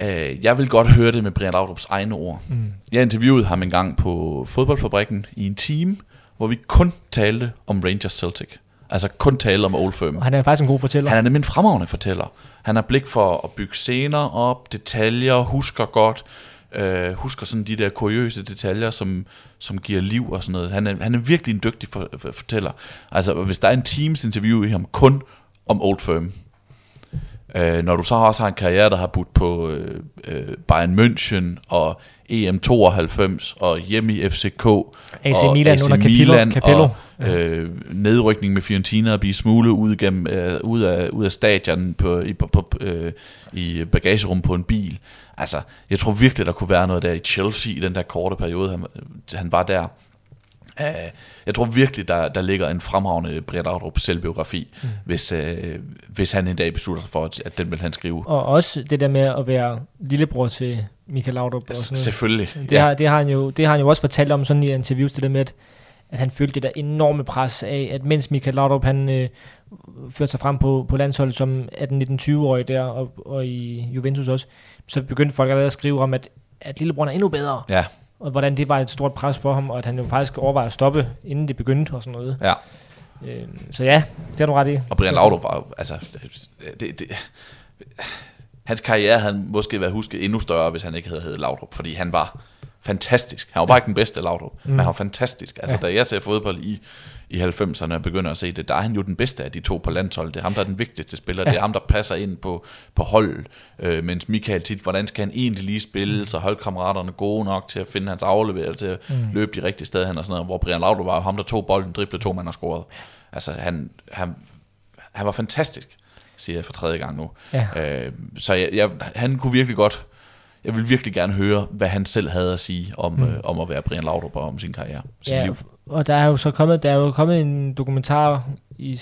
øh, jeg vil godt høre det med Brian Laudrups egne ord. Mm. Jeg interviewede ham en gang på fodboldfabrikken i en time, hvor vi kun talte om Rangers Celtic. Altså kun talte om Old Firm. Og han er faktisk en god fortæller. Han er nemlig en fremragende fortæller. Han har blik for at bygge scener op, detaljer, husker godt, øh, husker sådan de der kuriøse detaljer, som, som giver liv og sådan noget. Han er, han er virkelig en dygtig for, for, fortæller. Altså, hvis der er en Teams interview i ham kun om Old Firm, øh, når du så også har en karriere, der har budt på øh, øh, Bayern München og EM92 og hjemme i FCK AC og Milan under Capello, Milan Capello. og øh, nedrykning med Fiorentina og blive smuglet ud, gennem, øh, ud, af, ud af stadion på, i, på, på, øh, i bagagerum på en bil. Altså, jeg tror virkelig, der kunne være noget der i Chelsea i den der korte periode, han, han var der. Uh, jeg tror virkelig, der, der ligger en fremragende Brian Laudrup selvbiografi, mm. hvis, uh, hvis han en dag beslutter sig for, at, at den vil han skrive. Og også det der med at være lillebror til Michael Laudrup. Og sådan noget. Selvfølgelig. Det, ja. har, det, har han jo, det har han jo også fortalt om sådan i interviews, det der med, at, at han følte det der enorme pres af, at mens Michael Laudrup, han øh, førte sig frem på, på landsholdet som 18-19-20-årig der, og, og i Juventus også, så begyndte folk allerede at skrive om, at, at lillebror er endnu bedre. Ja. Og hvordan det var et stort pres for ham, og at han jo faktisk overvejede at stoppe, inden det begyndte og sådan noget. Ja. Øhm, så ja, det har du ret i. Og Brian Laudrup var altså, det, det, hans karriere havde måske været husket endnu større, hvis han ikke havde heddet Laudrup, fordi han var fantastisk. Han var bare ikke den bedste Laudrup, mm. men han var fantastisk. Altså, ja. da jeg ser fodbold i, i 90'erne og begynder at se det, der er han jo den bedste af de to på landsholdet. Det er ham, der er den vigtigste spiller. Ja. Det er ham, der passer ind på, på holdet. Øh, mens Michael tit, hvordan skal han egentlig lige spille, mm. så holdkammeraterne gode nok til at finde hans afleverer, til at mm. løbe de rigtige steder hen og sådan noget. Hvor Brian Laudrup var ham, der tog bolden, driblede to mand og scorede. Altså, han, han, han var fantastisk siger jeg for tredje gang nu. Ja. Øh, så jeg, jeg, han kunne virkelig godt, jeg vil virkelig gerne høre, hvad han selv havde at sige om, mm. øh, om at være Brian Laudrup og om sin karriere. Sin ja, liv. og der er jo så kommet, der er jo kommet en dokumentar, i,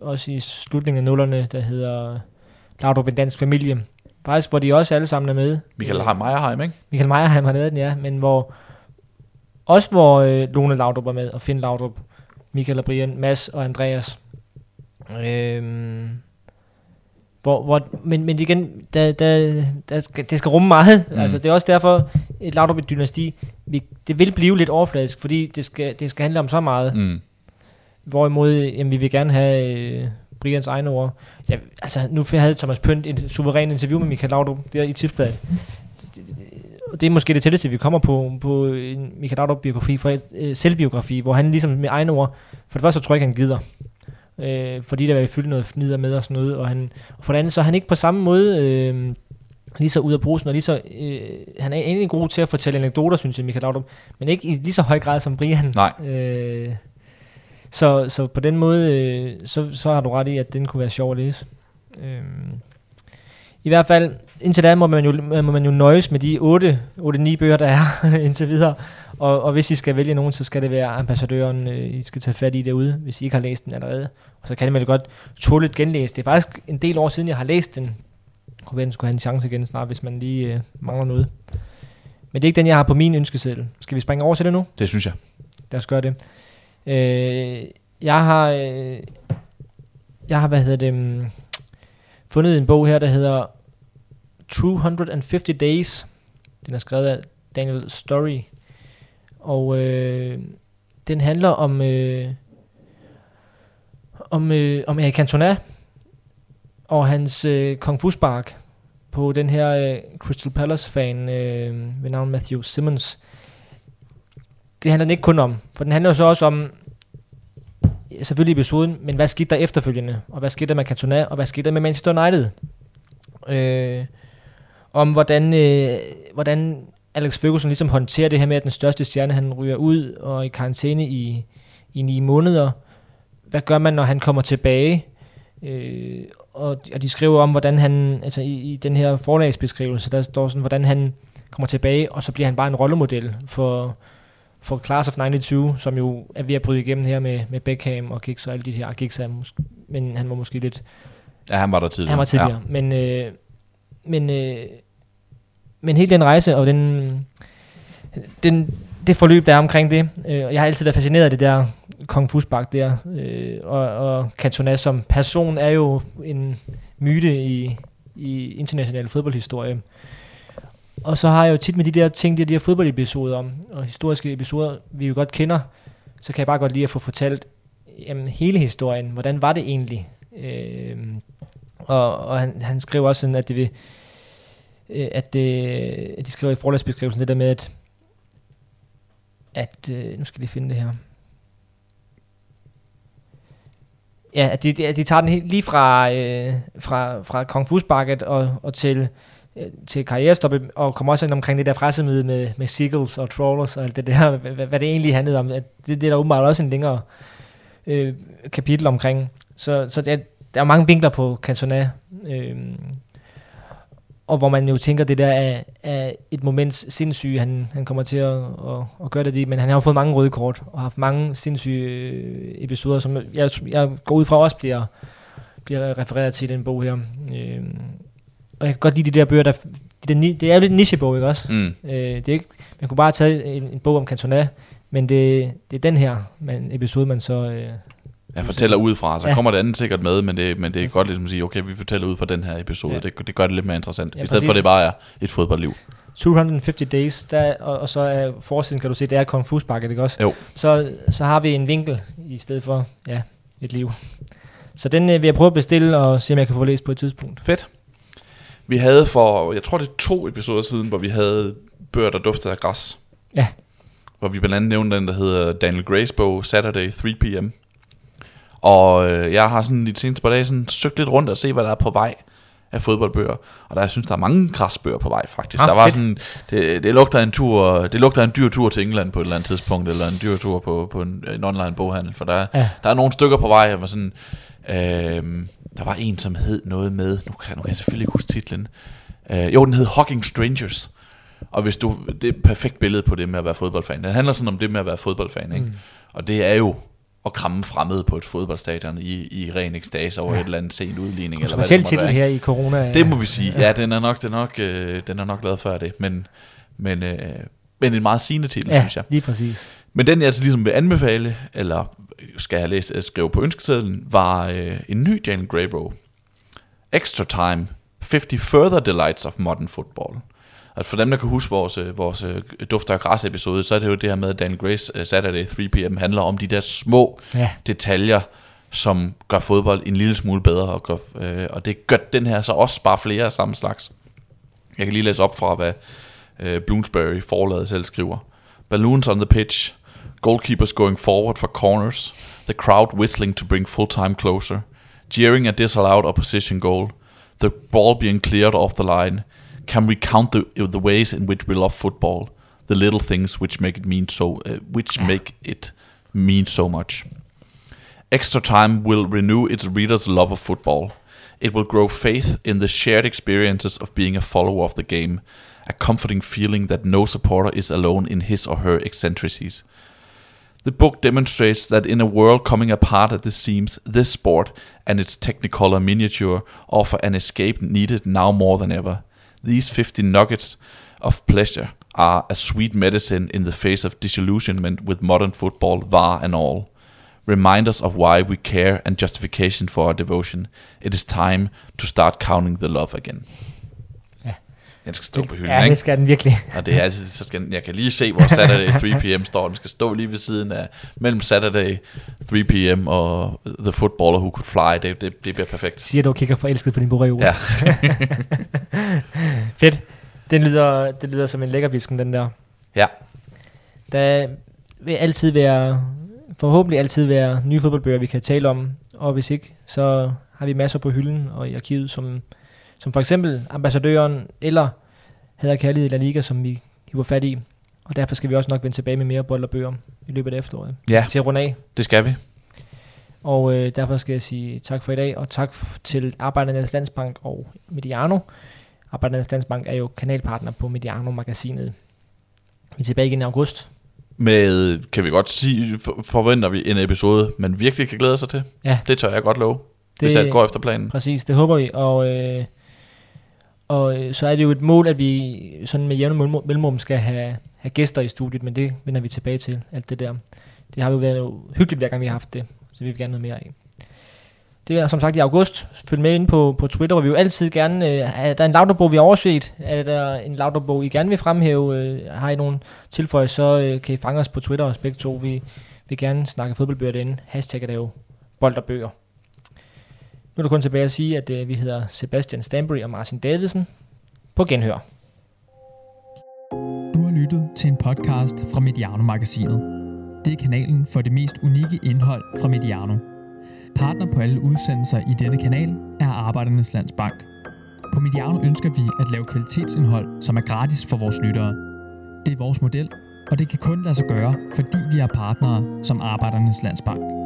også i slutningen af nullerne, der hedder Laudrup en dansk familie. Faktisk, hvor de også alle sammen er med. Michael Meyerheim, ikke? Michael Meyerheim har lavet den, ja. Men hvor, også hvor øh, Lone Laudrup er med, og Finn Laudrup, Michael og Brian, Mads og Andreas. Øhm, hvor, hvor, men, men igen, der, der, der skal, det skal rumme meget. Mm. Altså, det er også derfor, et Laudrup dynasti, vi, det vil blive lidt overfladisk, fordi det skal, det skal handle om så meget. Mm. Hvorimod, jamen, vi vil gerne have øh, Brians egne ord. Ja, altså, nu havde Thomas Pønt et suveræn interview med Michael Laudrup der i tipsbladet. Og det er måske det tætteste, vi kommer på, på en Michael Laudrup-biografi, for, øh, selvbiografi, hvor han ligesom med egne ord, for det første så tror jeg ikke, han gider øh, fordi der var fyldt noget fnider med og sådan noget, og, han, og for det andet, så er han ikke på samme måde øh, lige så ud af brusen, og lige så, øh, han er egentlig god til at fortælle anekdoter, synes jeg, Michael Laudrup, men ikke i lige så høj grad som Brian. Nej. Øh, så, så på den måde, øh, så, så har du ret i, at den kunne være sjov at læse. Øh, I hvert fald, indtil da må man jo, må man jo nøjes med de 8-9 bøger, der er indtil videre. Og, og hvis I skal vælge nogen, så skal det være ambassadøren, øh, I skal tage fat i derude, hvis I ikke har læst den allerede. Og så kan det godt tåle et genlæse. Det er faktisk en del år siden, jeg har læst den. Jeg kunne være, skulle have en chance igen snart, hvis man lige øh, mangler noget. Men det er ikke den, jeg har på min ønskeseddel. Skal vi springe over til det nu? Det synes jeg. Lad os gøre det. Øh, jeg har... Øh, jeg har, hvad hedder det... Um, fundet en bog her, der hedder 250 Days. Den er skrevet af Daniel Story. Og øh, den handler om øh, om, øh, om Erik Cantona og hans øh, Kung Fu Spark på den her øh, Crystal Palace-fan øh, ved navn Matthew Simmons. Det handler den ikke kun om, for den handler jo så også om selvfølgelig episoden, men hvad skete der efterfølgende, og hvad skete der med Cantona, og hvad skete der med Manchester United? Øh, om hvordan, øh, hvordan Alex Ferguson ligesom håndterer det her med, at den største stjerne, han ryger ud og i karantæne i, i ni måneder. Hvad gør man, når han kommer tilbage? Øh, og, og de skriver om, hvordan han, altså i, i den her forlagsbeskrivelse, der står sådan, hvordan han kommer tilbage, og så bliver han bare en rollemodel for, for Class of 92, som jo er ved at bryde igennem her med, med Beckham og Giggs og alle de her. Giggs er måske, men han var måske lidt... Ja, han var der tidligere. Han var tidligere, ja. men, øh, men øh, men hele den rejse og den, den, det forløb, der er omkring det, øh, jeg har altid været fascineret af det der Kong Fusbak der, øh, og, og Cantona som person er jo en myte i, i international fodboldhistorie. Og så har jeg jo tit med de der ting, de, de her fodboldepisoder om, og historiske episoder, vi jo godt kender, så kan jeg bare godt lide at få fortalt jamen, hele historien. Hvordan var det egentlig? Øh, og og han, han skriver også sådan, at det vil, øh, at, det, at de skriver i forlagsbeskrivelsen det der med, at, at øh, nu skal de finde det her. Ja, at de, de, de tager den helt lige fra, øh, fra, fra Kong Fusbakket og, og til, øh, til karrierestoppet, og kommer også ind omkring det der pressemøde med, med Seagulls og Trawlers og alt det der, hvad, hvad det egentlig handlede om. At det, det er der åbenbart også en længere øh, kapitel omkring. Så, så det er, der er mange vinkler på Cantona, øh, og hvor man jo tænker, det der er, er et moments sindssyge, han, han kommer til at, at, at gøre det, men han har jo fået mange røde kort, og haft mange sindssyge øh, episoder, som jeg, jeg går ud fra også bliver, bliver refereret til i den bog her. Øh, og jeg kan godt lide de der bøger, der, de der, det er jo lidt nichebog, ikke også? Mm. Øh, det er ikke, man kunne bare tage en, en bog om Cantona, men det, det er den her man, episode, man så... Øh, Jeg fortæller udefra, så Ja. kommer det andet sikkert med, men det, men det er godt ligesom at sige, okay, vi fortæller ud fra den her episode. Ja. Det, det gør det lidt mere interessant, Ja, i stedet for at det bare er et fodboldliv. 250 days, der, og, og så er forsiden, kan du se, det er Kong Fusbakke, ikke også? Jo. Så, så har vi en vinkel i stedet for, ja, et liv. Så den øh, vil jeg prøve at bestille og se, om jeg kan få læst på et tidspunkt. Fedt. Vi havde for, jeg tror det er to episoder siden, hvor vi havde bøger, der duftede af græs. Ja. Hvor vi blandt andet nævnte den, der hedder Daniel Grays bog, Saturday 3 p.m. Og øh, jeg har sådan de seneste par dage sådan søgt lidt rundt og se, hvad der er på vej af fodboldbøger. Og der, jeg synes, der er mange græsbøger på vej, faktisk. Ah, der var fedt. sådan, det, det, lugter en tur, det lugter en dyr tur til England på et eller andet tidspunkt, eller en dyr tur på, på en, en online boghandel, for der, Ja. der er nogle stykker på vej, hvor sådan, øh, der var en, som hed noget med, nu kan, nu kan jeg selvfølgelig ikke huske titlen, øh, jo, den hed Hawking Strangers, og hvis du, det er et perfekt billede på det med at være fodboldfan. Den handler sådan om det med at være fodboldfan, ikke? Mm. Og det er jo at kramme fremmede på et fodboldstadion i, i ren ekstase over Ja. et eller andet sent udligning. Eller måtte titel være. her i corona. Det må vi sige. Ja, den er nok, den er nok, øh, den er nok lavet før det, men, men, øh, men en meget sigende titel, ja, synes jeg. lige præcis. Men den jeg altså ligesom vil anbefale, eller skal jeg læse, øh, skrive på ønskesedlen, var øh, en ny Daniel Gray bog. Extra Time, 50 Further Delights of Modern Football. Altså for dem, der kan huske vores, øh, vores øh, Dufter af Græs episode, så er det jo det her med, at Daniel Grays øh, Saturday 3 p.m. handler om de der små Ja, detaljer, som gør fodbold en lille smule bedre, og, gør, øh, og det gør den her så også bare flere af samme slags. Jeg kan lige læse op fra, hvad øh, Bloomsbury forladet selv skriver. Balloons on the pitch, goalkeepers going forward for corners, the crowd whistling to bring full time closer, jeering a disallowed opposition goal, the ball being cleared off the line. Can we count the, the ways in which we love football, the little things which make it mean so, uh, which make it mean so much? Extra Time will renew its readers' love of football. It will grow faith in the shared experiences of being a follower of the game, a comforting feeling that no supporter is alone in his or her eccentricities. The book demonstrates that in a world coming apart at the seams, this sport and its technicolor miniature offer an escape needed now more than ever. These 50 nuggets of pleasure are a sweet medicine in the face of disillusionment with modern football, VAR and all reminders of why we care and justification for our devotion. It is time to start counting the love again. Den skal stå på hylden, ja, det skal den virkelig. Og det er altid, så skal, den- jeg kan lige se, hvor Saturday 3 p.m. står. Den skal stå lige ved siden af, mellem Saturday 3 p.m. og The Footballer Who Could Fly. Det, det, det bliver perfekt. Siger du og kigger forelsket på din borreol. Ja. Fedt. Den lyder, det lyder som en lækker visken, den der. Ja. Der vil altid være, forhåbentlig altid være nye fodboldbøger, vi kan tale om. Og hvis ikke, så har vi masser på hylden og i arkivet, som, som for eksempel ambassadøren eller Hader Kærlighed i La Liga, som vi hiver fat i. Og derfor skal vi også nok vende tilbage med mere bold og bøger i løbet af efteråret. Vi Ja. skal til at runde af. Det skal vi. Og øh, derfor skal jeg sige tak for i dag, og tak til Arbejdernes Landsbank og Mediano. Arbejdernes Landsbank er jo kanalpartner på Mediano-magasinet. Vi er tilbage igen i august. Med, kan vi godt sige, for- forventer vi en episode, man virkelig kan glæde sig til. Ja. Det tør jeg godt love, det, hvis alt går efter planen. Præcis, det håber vi. Og, øh, og øh, så er det jo et mål, at vi sådan med jævne mellemrum- skal have, have gæster i studiet, men det vender vi tilbage til, alt det der. Det har jo været jo hyggeligt, hver gang vi har haft det, så vi vil gerne noget mere af. Det er som sagt i august. Følg med ind på, på Twitter, hvor vi jo altid gerne... Øh, er der en lauterbog, vi har overset? Er der en lauterbog, I gerne vil fremhæve? Øh, har I nogen tilføj, så øh, kan I fange os på Twitter og begge to. Vi, vil gerne snakke fodboldbøger derinde. Hashtag er det jo bold og bøger. Nu er der kun tilbage at sige, at øh, vi hedder Sebastian Stanbury og Martin Davidsen. På genhør. Du har lyttet til en podcast fra Mediano-magasinet. Det er kanalen for det mest unikke indhold fra Mediano. Partner på alle udsendelser i denne kanal er Arbejdernes Landsbank. På Mediano ønsker vi at lave kvalitetsindhold, som er gratis for vores lyttere. Det er vores model, og det kan kun lade sig gøre, fordi vi er partnere som Arbejdernes Landsbank.